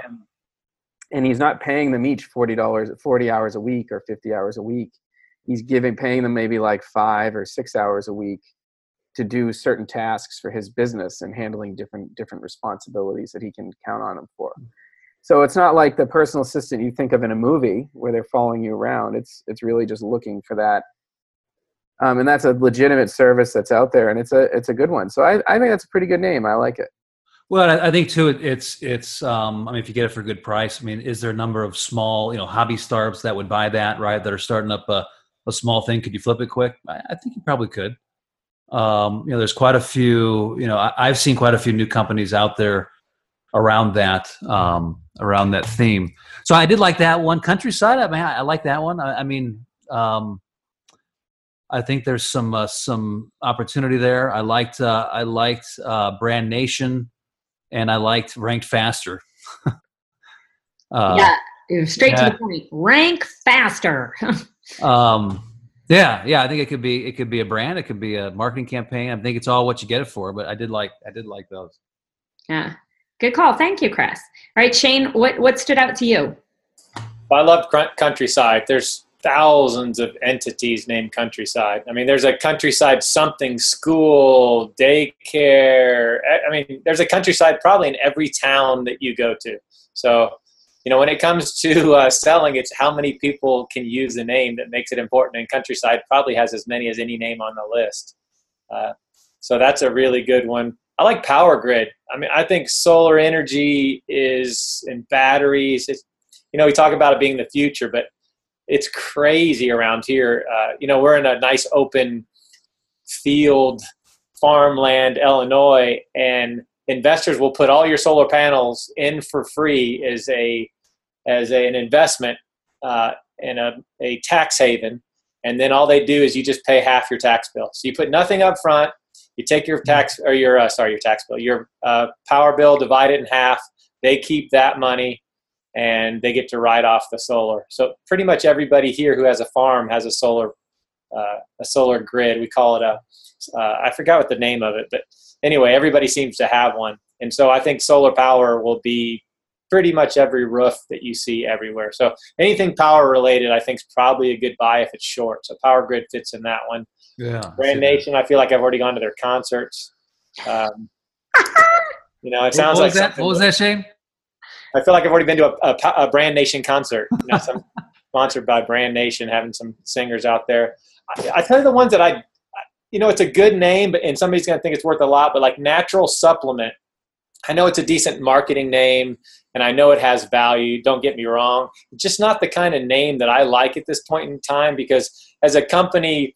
Speaker 3: and he's not paying them each $40 40 hours a week or 50 hours a week. He's giving paying them maybe like five or six hours a week to do certain tasks for his business and handling different different responsibilities that he can count on him for so it's not like the personal assistant you think of in a movie where they're following you around. It's it's really just looking for that. Um, and that's a legitimate service that's out there, and it's a it's a good one. So I, I think that's a pretty good name. I like it.
Speaker 4: Well, I think too, it's it's. Um, I mean, if you get it for a good price, I mean, is there a number of small, you know, hobby startups that would buy that, right? That are starting up a, a small thing. Could you flip it quick? I, I think you probably could. Um, you know, there's quite a few. You know, I, have seen quite a few new companies out there around that um, around that theme. So I did like that one. Countryside. I mean, I, I like that one. I, I mean, um, I think there's some uh, some opportunity there. I liked uh, I liked uh, Brand Nation, and I liked Ranked Faster.
Speaker 1: Uh, yeah, straight yeah. to the point. Rank faster.
Speaker 4: um, yeah, yeah. I think it could be it could be a brand. It could be a marketing campaign. I think it's all what you get it for. But I did like I did like those.
Speaker 1: Yeah, good call. Thank you, Chris. All right, Shane. What what stood out to you?
Speaker 2: Well, I love countryside. There's thousands of entities named countryside. I mean, there's a countryside something school, daycare. I mean, there's a countryside probably in every town that you go to. So you know, when it comes to uh, selling, it's how many people can use the name that makes it important. And Countryside probably has as many as any name on the list. Uh, so that's a really good one. I like Power Grid. I mean, I think solar energy is in batteries. It's, you know, we talk about it being the future, but it's crazy around here. Uh, you know, we're in a nice open field, farmland, Illinois, and investors will put all your solar panels in for free as a as a, an investment uh, in a, a tax haven, and then all they do is you just pay half your tax bill. So you put nothing up front. You take your tax or your uh, sorry your tax bill, your uh, power bill, divide it in half. They keep that money, and they get to write off the solar. So pretty much everybody here who has a farm has a solar uh, a solar grid. We call it a uh, I forgot what the name of it, but anyway, everybody seems to have one. And so I think solar power will be pretty much every roof that you see everywhere. So anything power related, I think is probably a good buy if it's short. So Power Grid fits in that one.
Speaker 4: Yeah.
Speaker 2: Brand Nation, that. I feel like I've already gone to their concerts. Um, you know, it sounds
Speaker 4: what
Speaker 2: like
Speaker 4: that? What was that, Shane?
Speaker 2: I feel like I've already been to a, a, a Brand Nation concert. You know, some sponsored by Brand Nation, having some singers out there. I, I tell you the ones that I, you know, it's a good name, but and somebody's going to think it's worth a lot. But like Natural Supplement, I know it's a decent marketing name and I know it has value. Don't get me wrong. It's just not the kind of name that I like at this point in time because as a company,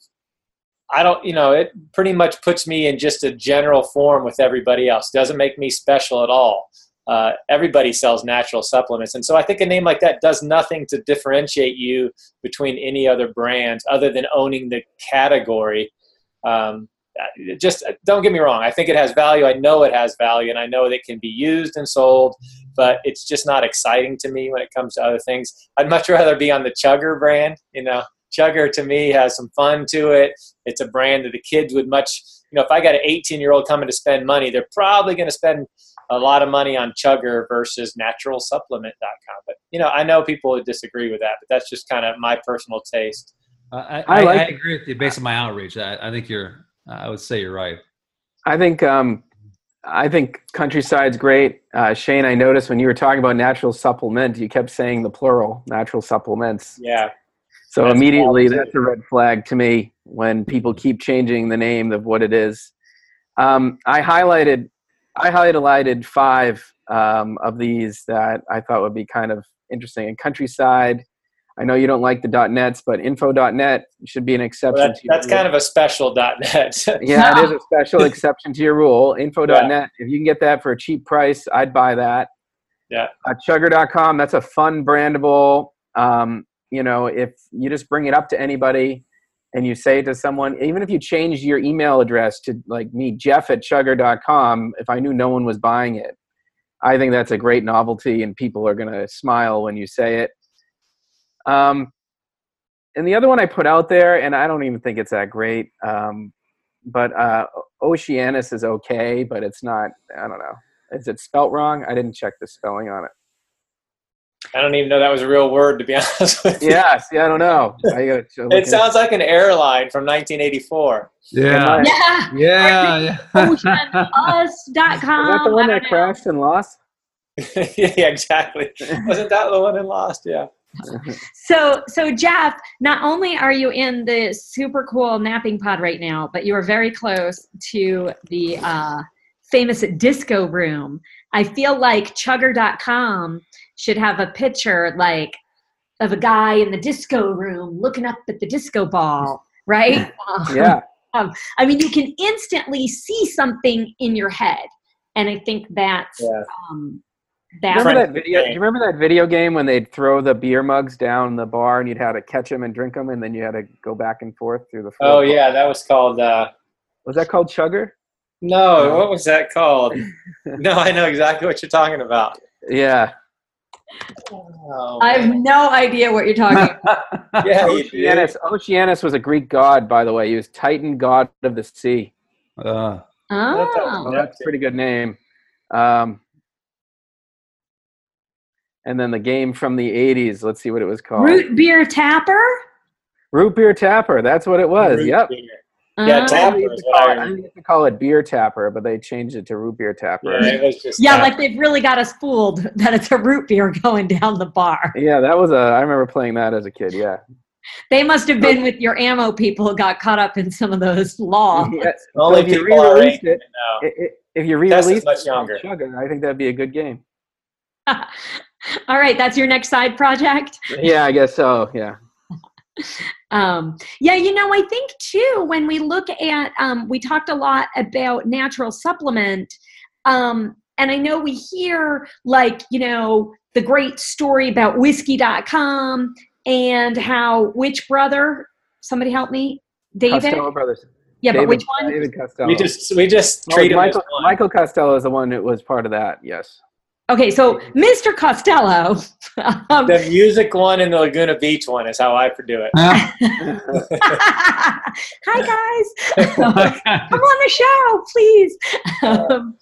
Speaker 2: I don't, you know, it pretty much puts me in just a general form with everybody else. Doesn't make me special at all. Uh, everybody sells natural supplements. And so I think a name like that does nothing to differentiate you between any other brands other than owning the category. Um, just don't get me wrong. I think it has value. I know it has value, and I know that it can be used and sold. But it's just not exciting to me when it comes to other things. I'd much rather be on the Chugger brand. You know, Chugger to me has some fun to it. It's a brand that the kids would much. You know, if I got an 18 year old coming to spend money, they're probably going to spend a lot of money on Chugger versus naturalsupplement.com. But you know, I know people would disagree with that, but that's just kind of my personal taste.
Speaker 4: Uh, I, I, like I, agree with you based on my outreach. I, I think you're I would say you're right.
Speaker 3: I think um, I think countryside's great. Uh, Shane, I noticed when you were talking about natural supplement, you kept saying the plural, natural supplements.
Speaker 2: Yeah.
Speaker 3: So that's immediately, that's a red flag to me when people keep changing the name of what it is. Um, I highlighted, I highlighted five um, of these that I thought would be kind of interesting. And countryside, I know you don't like the .nets, but info.net should be an exception. Well,
Speaker 2: that's, that's kind of a special .net.
Speaker 3: yeah, it is a special exception to your rule. Info.net, yeah. if you can get that for a cheap price, I'd buy that.
Speaker 2: Yeah.
Speaker 3: Uh, Chugger.com, that's a fun brandable. Um, you know, if you just bring it up to anybody and you say it to someone, even if you change your email address to like me, Jeff at Chugger.com, if I knew no one was buying it, I think that's a great novelty and people are going to smile when you say it. Um, and the other one I put out there, and I don't even think it's that great, um, but uh, Oceanus is okay, but it's not. I don't know. Is it spelt wrong? I didn't check the spelling on it.
Speaker 2: I don't even know that was a real word, to be honest with you.
Speaker 3: Yeah, see, I don't know. I
Speaker 2: it sounds like an airline from 1984.
Speaker 4: Yeah.
Speaker 1: Yeah.
Speaker 4: Yeah. yeah.
Speaker 1: Oceanus.com.
Speaker 3: Is that the one that crashed and lost?
Speaker 2: yeah, exactly. Wasn't that the one in Lost? Yeah
Speaker 1: so so jeff not only are you in the super cool napping pod right now but you are very close to the uh, famous disco room i feel like chugger.com should have a picture like of a guy in the disco room looking up at the disco ball, right? Um,
Speaker 3: Yeah.
Speaker 1: I mean, you can instantly see something in your head, and I think that's
Speaker 2: Yeah.
Speaker 1: um,
Speaker 3: Do you remember that video? Do
Speaker 2: game.
Speaker 3: you remember that video game when they'd throw the beer mugs down the bar and you'd have to catch them and drink them, and then you had to go back and forth through the.
Speaker 2: Oh yeah, that was called. Uh,
Speaker 3: Was that called Chugger?
Speaker 2: no, what was that called? no, I know exactly what you're talking about.
Speaker 3: Yeah.
Speaker 2: Oh,
Speaker 1: I have no idea what you're talking about.
Speaker 2: yeah, you.
Speaker 3: Oceanus, Oceanus was a Greek god, by the way. He was Titan, god of the sea.
Speaker 4: Uh,
Speaker 2: That sounds
Speaker 1: Oh,
Speaker 3: that's a pretty good name. Um, and then the game from the 80s. Let's see what it was called.
Speaker 1: root beer tapper.
Speaker 3: Root beer tapper. That's what it was.
Speaker 2: Root
Speaker 3: Yep.
Speaker 2: beer. Yeah,
Speaker 1: Uh,
Speaker 2: tap-
Speaker 3: I used, to call it, I used to call it beer tapper, but they changed it to root beer tapper.
Speaker 2: Yeah, it was just
Speaker 1: yeah,
Speaker 2: that.
Speaker 1: like they've really got us fooled that it's a root beer going down the bar.
Speaker 3: Yeah, that was a. I remember playing that as a kid. Yeah.
Speaker 1: They must have been with your ammo people who got caught up in some of those laws.
Speaker 3: Yeah,
Speaker 2: only
Speaker 3: if you
Speaker 2: people our
Speaker 3: re-released
Speaker 2: age
Speaker 3: it-
Speaker 2: know.
Speaker 3: i- i- If you
Speaker 2: Tess is
Speaker 3: re-released
Speaker 2: much
Speaker 3: it,
Speaker 2: younger.
Speaker 3: Sugar, I think that'd be a good game.
Speaker 1: All right, that's your next side project.
Speaker 3: Yeah, I guess so. Yeah.
Speaker 1: Um, yeah, you know, I think too, when we look at, um, we talked a lot about natural supplement. Um, and I know we hear like, you know, the great story about whiskey.com and how which brother, somebody help me, David?
Speaker 3: Castello brothers.
Speaker 1: yeah,
Speaker 3: David,
Speaker 1: but which one?
Speaker 3: David Castello.
Speaker 2: We just we just
Speaker 3: Oh,
Speaker 2: treat him
Speaker 3: Michael,
Speaker 2: as one.
Speaker 3: Michael Castello is the one that was part of that. Yes.
Speaker 1: Okay, so Mr. Costello. um,
Speaker 2: The music one and the Laguna Beach one is how I do it.
Speaker 1: Hi guys. come on the show, please. Um,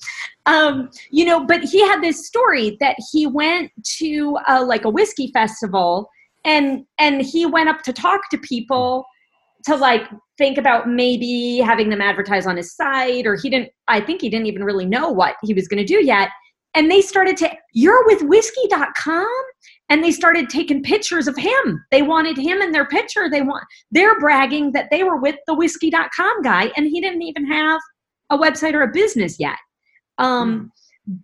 Speaker 1: um, you know, but he had this story that he went to uh, like a whiskey festival, and and he went up to talk to people to like think about maybe having them advertise on his site, or he didn't. I think he didn't even really know what he was going to do yet. And they started to, you're with whiskey.com? And they started taking pictures of him. They wanted him in their picture. They want, they're bragging that they were with the whiskey.com guy and he didn't even have a website or a business yet um,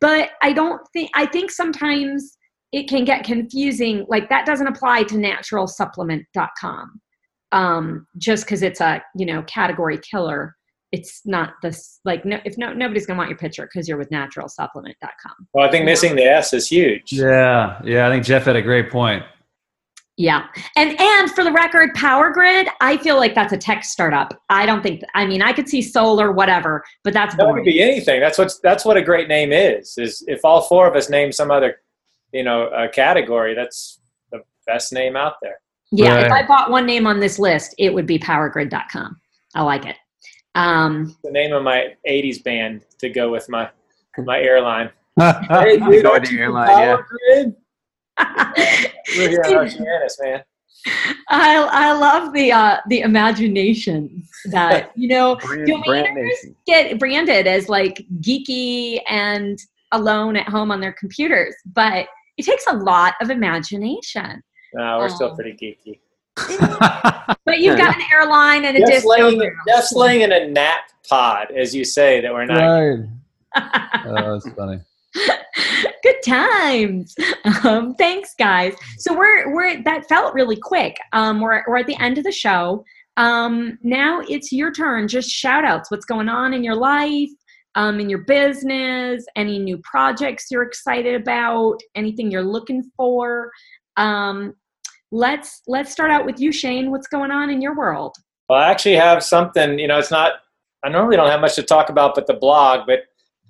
Speaker 1: but i don't think i think sometimes it can get confusing like that doesn't apply to naturalsupplement.com um, just because it's a you know category killer it's not this like no if no nobody's gonna want your picture because you're with naturalsupplement.com
Speaker 2: Well, I think missing the S is huge.
Speaker 4: yeah, yeah. I think Jeff had a great point.
Speaker 1: Yeah. And and for the record, Power Grid, I feel like that's a tech startup. I don't think I mean I could see solar, whatever, but that's
Speaker 2: That could be anything. That's what that's what a great name is. Is if all four of us name some other, you know, uh, category, that's the best name out there.
Speaker 1: Yeah, if I bought one name on this list, it would be powergrid.com. I like it. Um,
Speaker 2: The name of my '80s band to go with my my airline.
Speaker 3: Hey, dude, aren't you from Power
Speaker 2: Grid?
Speaker 1: I,
Speaker 2: We're here in Oceanus, man.
Speaker 1: I I love the uh, the imagination that you know
Speaker 3: Brand, brand
Speaker 1: get branded as like geeky and alone at home on their computers, but it takes a lot of imagination.
Speaker 2: No, we're still
Speaker 1: Oh.
Speaker 2: pretty geeky.
Speaker 1: But you've got an airline and a
Speaker 2: Jeff's
Speaker 1: disco
Speaker 2: laying,
Speaker 1: room.
Speaker 2: Jeff's laying in a nap pod, as you say, that we're not.
Speaker 4: right. Oh, that's funny.
Speaker 1: Good times. Um, thanks, guys. So we're we're that felt really quick. Um, we're we're at the end of the show. Um, now it's your turn. Just shout outs. What's going on in your life? Um, in your business? Any new projects you're excited about? Anything you're looking for? Um, let's let's start out with you, Shane. What's going on in your world?
Speaker 2: Well, I actually have something. You know, it's not. I normally don't have much to talk about, but the blog. But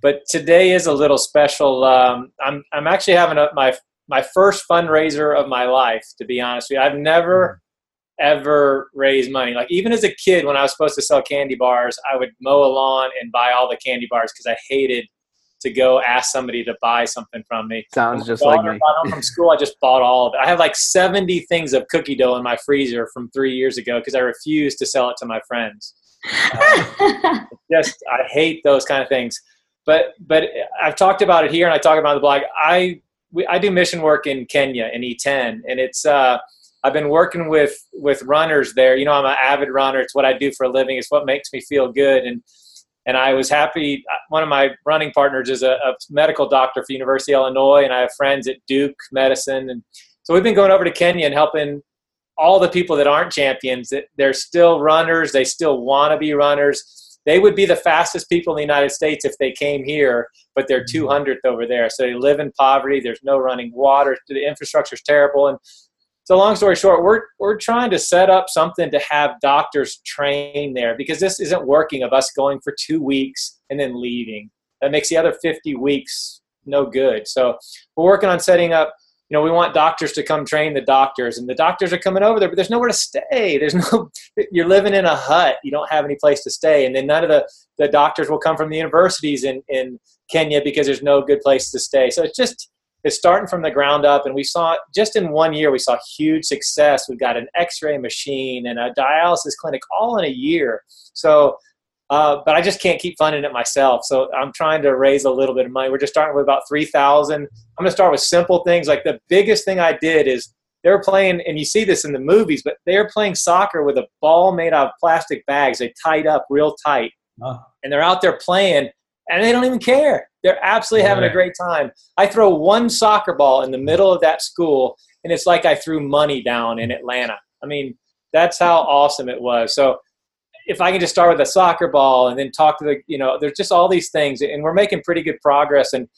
Speaker 2: but today is a little special. Um, I'm I'm actually having a, my my first fundraiser of my life. To be honest with you, I've never ever raised money. Like even as a kid, when I was supposed to sell candy bars, I would mow a lawn and buy all the candy bars because I hated to go ask somebody to buy something from me.
Speaker 3: Sounds just
Speaker 2: my
Speaker 3: like me.
Speaker 2: got from school, I just bought all of it. I have like 70 things of cookie dough in my freezer from three years ago because I refused to sell it to my friends. Just, I hate those kind of things. But, but I've talked about it here and I talk about it on the blog. I, we, I do mission work in Kenya in Iten and it's, uh, I've been working with, with runners there. You know, I'm an avid runner. It's what I do for a living. It's what makes me feel good. And, and I was happy. One of my running partners is a, a medical doctor for University of Illinois, and I have friends at Duke Medicine, and so we've been going over to Kenya and helping all the people that aren't champions. That they're still runners. They still want to be runners. They would be the fastest people in the United States if they came here, but they're mm-hmm. 200th over there. So they live in poverty. There's no running water. The infrastructure is terrible. And so long story short, we're we're trying to set up something to have doctors train there because this isn't working of us going for two weeks and then leaving. That makes the other 50 weeks no good. So we're working on setting up you know, we want doctors to come train the doctors, and the doctors are coming over there, but there's nowhere to stay. There's no, you're living in a hut. You don't have any place to stay, and then none of the the doctors will come from the universities in in Kenya because there's no good place to stay. So it's just it's starting from the ground up and we saw just in one year we saw huge success. We've got an x-ray machine and a dialysis clinic all in a year. So uh, but i just can't keep funding it myself. So i'm trying to raise a little bit of money. We're just starting with about 3000 i'm going to start with simple things. Like the biggest thing i did is they're playing and you see this in the movies but they're playing soccer with a ball made out of plastic bags. They tied up real tight. And they're out there playing and they don't even care. They're absolutely having a great time. I throw one soccer ball in the middle of that school, and it's like I threw money down in Atlanta. I mean, that's how awesome it was. So if I can just start with a soccer ball and then talk to the, you know, there's just all these things, and we're making pretty good progress. And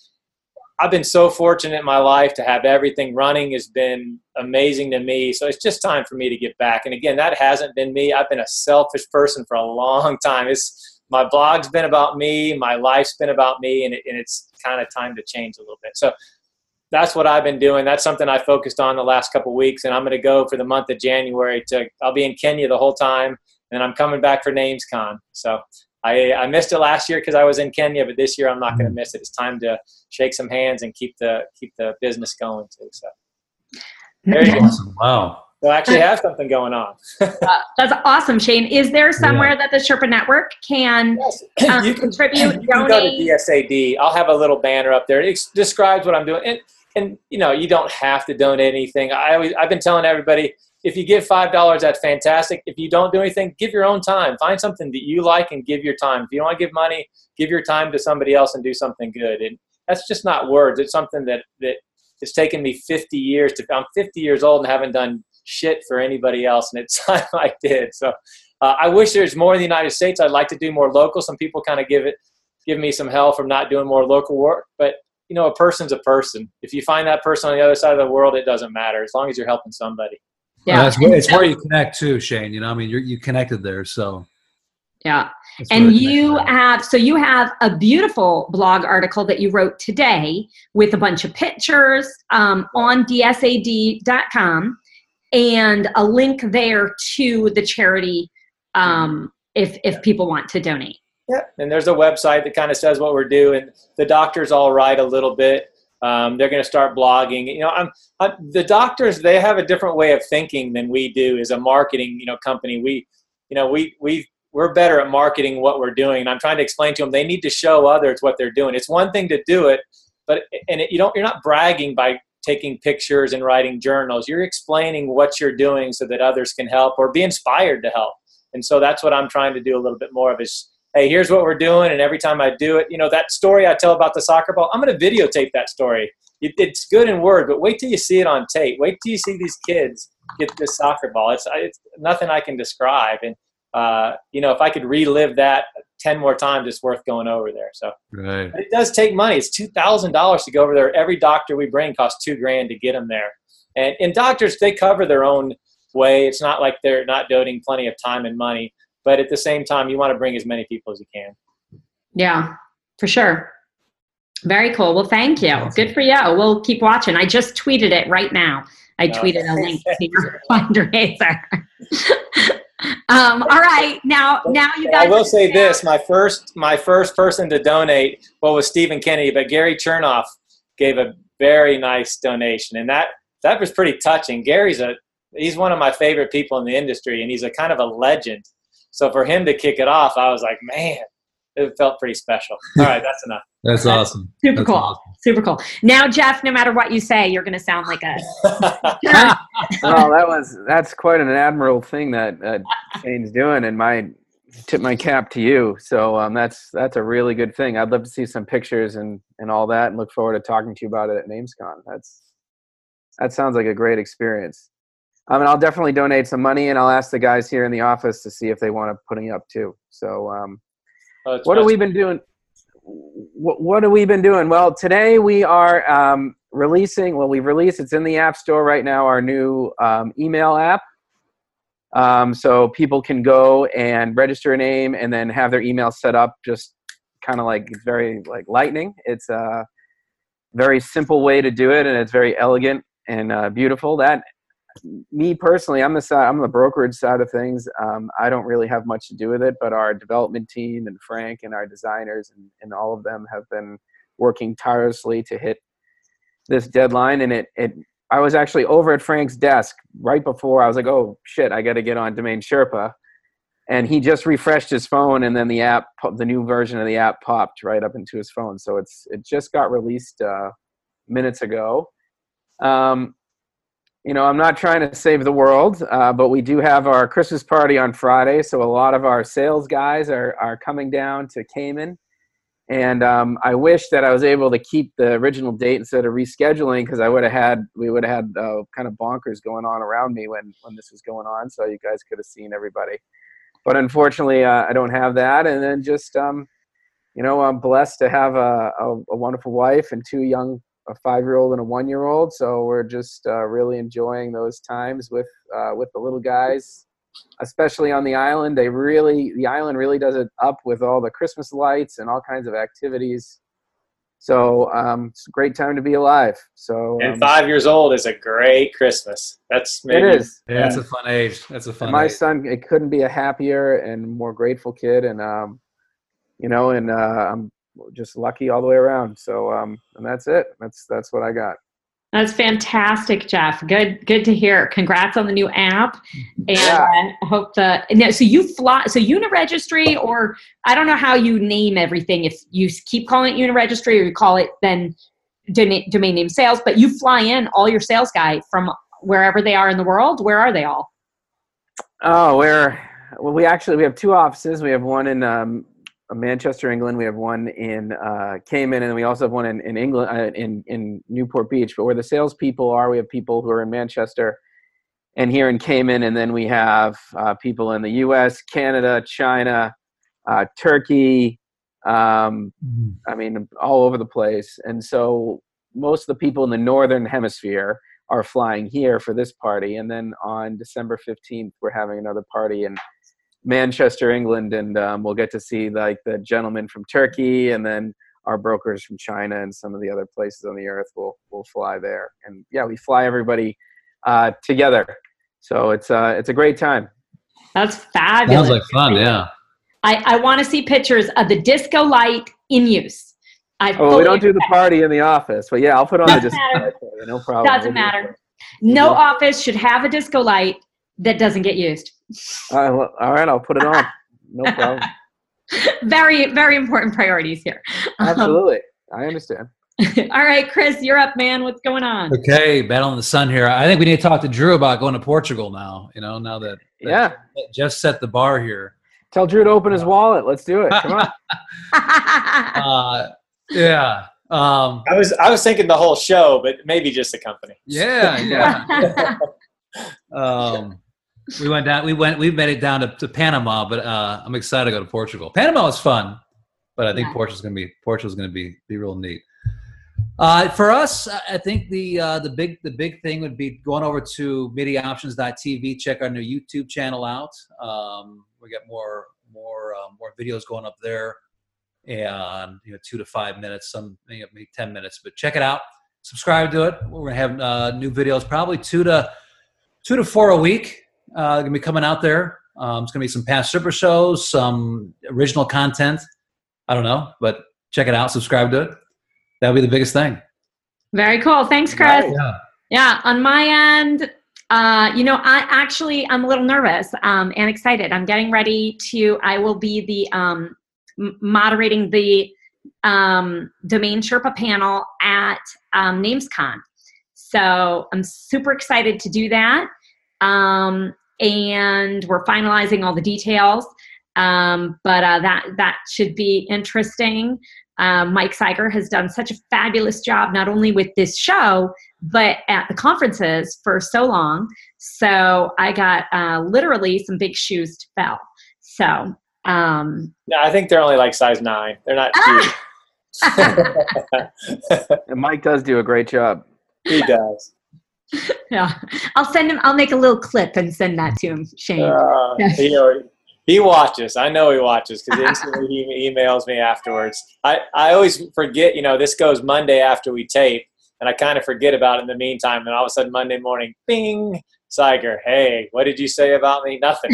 Speaker 2: I've been so fortunate in my life to have everything running has been amazing to me. So it's just time for me to get back. And again, that hasn't been me. I've been a selfish person for a long time. It's my blog's been about me, my life's been about me, and, it, and it's kind of time to change a little bit. So that's what I've been doing. That's something I focused on the last couple weeks, and I'm going to go for the month of January. To I'll be in Kenya the whole time, and I'm coming back for NamesCon. So I, I missed it last year because I was in Kenya, but this year I'm not going to mm. miss it. It's time to shake some hands and keep the keep the business going too. So
Speaker 4: there you awesome. go. Wow.
Speaker 2: So I actually have something going on.
Speaker 1: uh, that's awesome, Shane. Is there somewhere yeah. that the Sherpa Network can yes. um, you can, contribute,
Speaker 2: you donate? Can go to DSAD. I'll have a little banner up there. It describes what I'm doing. And, and you know, you don't have to donate anything. I always, I've been telling everybody, if you give five dollars, that's fantastic. If you don't do anything, give your own time. Find something that you like and give your time. If you don't want to give money, give your time to somebody else and do something good. And that's just not words. It's something that that it's taken me 50 years to. I'm 50 years old and haven't done shit for anybody else, and it's time I did. So uh, I wish there's more in the United States. I'd like to do more local. Some people kind of give it give me some hell from not doing more local work, but you know, a person's a person. If you find that person on the other side of the world, it doesn't matter as long as you're helping somebody.
Speaker 4: Yeah, well, that's it's where you connect too, Shane. You know, I mean, you're you connected there, so.
Speaker 1: Yeah. That's and you have, so you have a beautiful blog article that you wrote today with a bunch of pictures um, on dsad.com and a link there to the charity um, if if people want to donate.
Speaker 2: Yeah, and there's a website that kind of says what we're doing. The doctors all write a little bit. Um, they're going to start blogging. You know, I'm, I'm, the doctors they have a different way of thinking than we do as a marketing you know company. We, you know, we we we're better at marketing what we're doing. And I'm trying to explain to them they need to show others what they're doing. It's one thing to do it, but and it, you don't you're not bragging by taking pictures and writing journals. You're explaining what you're doing so that others can help or be inspired to help. And so that's what I'm trying to do a little bit more of is, hey, here's what we're doing. And every time I do it, you know, that story I tell about the soccer ball, I'm going to videotape that story. it's good in word, but wait till you see it on tape. Wait till you see these kids get this soccer ball. It's, it's nothing I can describe. And, uh, you know, if I could relive that 10 more times, it's worth going over there. So
Speaker 4: right.
Speaker 2: it does take money. It's $2,000 to go over there. Every doctor we bring costs two grand to get them there. And, and doctors, they cover their own way. It's not like they're not donating plenty of time and money, but at the same time, you want to bring as many people as you can.
Speaker 1: Yeah, for sure. Very cool. Well, thank you. Awesome. Good for you. We'll keep watching. I just tweeted it right now. I tweeted a link to your fundraiser. Um, all right, now now you guys.
Speaker 2: I will say this: my first my first person to donate well was Stephen Kennedy, but Gary Chernoff gave a very nice donation, and that that was pretty touching. Gary's a he's one of my favorite people in the industry, and he's a kind of a legend. So for him to kick it off, I was like, man, it felt pretty special. All right, that's enough.
Speaker 4: that's, that's awesome.
Speaker 1: Super
Speaker 4: that's
Speaker 1: cool.
Speaker 4: Awesome.
Speaker 1: Super cool. Now, Jeff, no matter what you say, you're going to sound like a.
Speaker 3: well, that was that's quite an admirable thing that uh, Shane's doing, and my tip my cap to you. So um, that's that's a really good thing. I'd love to see some pictures and and all that, and look forward to talking to you about it at NamesCon. That's that sounds like a great experience. I mean, I'll definitely donate some money, and I'll ask the guys here in the office to see if they want to put me up too. So, um,
Speaker 2: It's
Speaker 3: what have we been doing? What, what have we been doing? Well, today we are um, releasing. Well, we've released. It's in the App Store right now. Our new um, email app. Um, so people can go and register a name and then have their email set up. Just kind of like it's very like lightning. It's a very simple way to do it, and it's very elegant and uh, beautiful. That me personally, I'm the I'm the brokerage side of things. Um, I don't really have much to do with it, but our development team and Frank and our designers and, and all of them have been working tirelessly to hit this deadline. And it, it, I was actually over at Frank's desk right before I was like, oh shit, I got to get on Domain Sherpa. And he just refreshed his phone, and then the app, the new version of the app, popped right up into his phone. So it's it just got released uh, minutes ago. Um, you know, I'm not trying to save the world, uh, but we do have our Christmas party on Friday. So a lot of our sales guys are, are coming down to Cayman. And um, I wish that I was able to keep the original date instead of rescheduling because I would have had, we would have had uh, kind of bonkers going on around me when, when this was going on. So you guys could have seen everybody. But unfortunately, uh, I don't have that. And then just, um, you know, I'm blessed to have a, a, a wonderful wife and two young a five-year-old and a one-year-old. So we're just uh, really enjoying those times with uh, with the little guys, especially on the island. They really the island really does it up with all the Christmas lights and all kinds of activities. So um, it's a great time to be alive. So
Speaker 2: And
Speaker 3: um,
Speaker 2: five years old is a great Christmas. That's maybe
Speaker 3: it is.
Speaker 4: Yeah, it's a fun age. That's a fun.
Speaker 3: And my
Speaker 4: age.
Speaker 3: son, it couldn't be a happier and more grateful kid, and um, you know, and uh, I'm just lucky all the way around. So um, and that's it. That's that's what I got.
Speaker 1: That's fantastic, Jeff. Good, good to hear. Congrats on the new app, and
Speaker 3: Yeah.
Speaker 1: I hope the. So you fly. So Uniregistry, or I don't know how you name everything. If you keep calling it Uniregistry, or you call it then domain, domain name sales, but you fly in all your sales guy from wherever they are in the world. Where are they all?
Speaker 3: Oh, we're well. We actually we have two offices. We have one in um, Manchester, England. We have one in uh, Cayman, and we also have one in in England, uh, in in Newport Beach. But where the salespeople are, we have people who are in Manchester and here in Cayman, and then we have uh, people in the U.S., Canada, China, uh, Turkey. Um, I mean, all over the place. And so most of the people in the northern hemisphere are flying here for this party. And then on December 15th, we're having another party in Manchester, England. And um, we'll get to see like the gentleman from Turkey and then our brokers from China and some of the other places on the earth will, will fly there. And yeah, we fly everybody uh, together. So it's, uh, it's a great time.
Speaker 1: That's fabulous.
Speaker 4: Sounds like fun. Yeah.
Speaker 1: I, I want to see pictures of the disco light in use. I
Speaker 3: Oh, we don't do the party in the office, but yeah, I'll put on the
Speaker 1: Doesn't
Speaker 3: display
Speaker 1: matter.
Speaker 3: for you, No problem.
Speaker 1: Doesn't
Speaker 3: We'll
Speaker 1: matter. No office should have a disco light that doesn't get used.
Speaker 3: All right, well, all right, I'll put it on. No problem.
Speaker 1: very, very important priorities here. Um,
Speaker 3: Absolutely. I understand.
Speaker 1: all right, Chris, you're up, man. What's going on?
Speaker 4: Okay, battling the sun here. I think we need to talk to Drew about going to Portugal now. You know, now that, that
Speaker 3: Yeah.
Speaker 4: Jeff set the bar here.
Speaker 3: Tell Drew to open his wallet. Let's do it. Come on.
Speaker 4: Uh, yeah. Um,
Speaker 2: I was I was thinking the whole show, but maybe just the company.
Speaker 4: yeah, yeah. um, we went down. We went. We made it down to, to Panama, but uh, I'm excited to go to Portugal. Panama was fun, but I think
Speaker 1: Yeah.
Speaker 4: Portugal's gonna be Portugal's gonna be be real neat. Uh, for us, I- think the uh, the big the big thing would be going over to MediaOptions.tv. Check our new YouTube channel out. Um, we got more more uh, more videos going up there, and you know two to five minutes, some maybe ten minutes. But check it out. Subscribe to it. We're gonna have uh, new videos, probably two to two to four a week. Uh, gonna be coming out there. Um, it's gonna be some past super shows, some original content. I don't know, but check it out. Subscribe to it. That'll be the biggest thing.
Speaker 1: Very cool. Thanks, Chris.
Speaker 3: Nice.
Speaker 4: Yeah.
Speaker 1: Yeah, on my end, uh, you know, I actually I'm a little nervous um, and excited. I'm getting ready to. I will be the um, moderating the um, Domain Sherpa panel at um, NamesCon. So I'm super excited to do that, um, and we're finalizing all the details. Um, but uh, that that should be interesting. Um, Mike Cyger has done such a fabulous job, not only with this show, but at the conferences for so long. So I got uh, literally some big shoes to fill. So um,
Speaker 2: No, I think they're only like size nine. They're not
Speaker 1: Ah!
Speaker 2: huge.
Speaker 3: And Mike does do a great job.
Speaker 2: he does.
Speaker 1: yeah, I'll send him. I'll make a little clip and send that to him, Shane.
Speaker 2: Uh, he, watches. I know he watches because instantly he emails me afterwards. I, I always forget, you know, this goes Monday after we tape, and I kind of forget about it in the meantime. And all of a sudden, Monday morning, bing, Cyger, hey, what did you say about me? Nothing.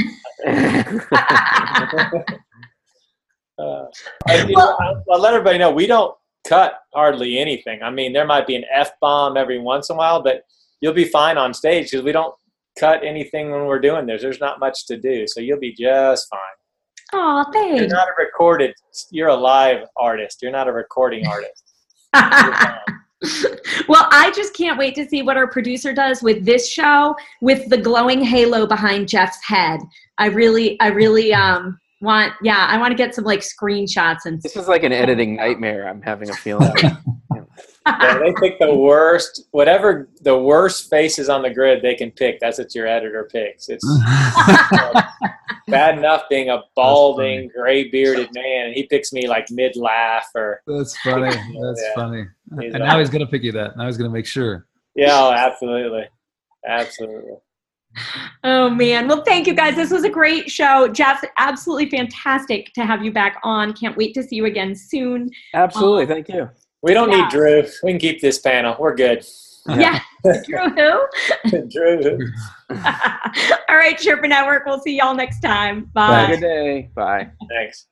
Speaker 2: Uh, and, you know, I'll let everybody know we don't cut hardly anything. I mean, there might be an F bomb every once in a while, but you'll be fine on stage because we don't cut anything when we're doing this. There's not much to do, so you'll be just fine.
Speaker 1: Oh,
Speaker 2: You're not a recorded. You're a live artist. You're not a recording artist.
Speaker 1: Well, I just can't wait to see what our producer does with this show with the glowing halo behind Jeff's head. I really, I really um want, yeah, I want to get some like screenshots and.
Speaker 3: This is like an editing nightmare. I'm having a feeling.
Speaker 2: Yeah, they pick the worst, whatever the worst faces on the grid they can pick. That's what your editor picks. It's um, bad enough being a balding, gray bearded man, and he picks me like mid laugh or
Speaker 4: That's funny. That's
Speaker 2: Yeah.
Speaker 4: funny.
Speaker 2: He's
Speaker 4: And now he's gonna pick you that. Now he's gonna make sure.
Speaker 2: yeah, oh, absolutely, absolutely.
Speaker 1: Oh man. Well, thank you guys. This was a great show. Jeff, absolutely fantastic to have you back on. Can't wait to see you again soon.
Speaker 3: Absolutely. Um, thank you.
Speaker 2: We don't
Speaker 1: Yeah.
Speaker 2: need Drew. We can keep this panel. We're good.
Speaker 1: Yeah. Drew who?
Speaker 2: Drew.
Speaker 1: All right, Sherpa Network. We'll see y'all next time. Bye.
Speaker 3: Have a
Speaker 1: Bye.
Speaker 3: good day. Bye.
Speaker 2: Thanks.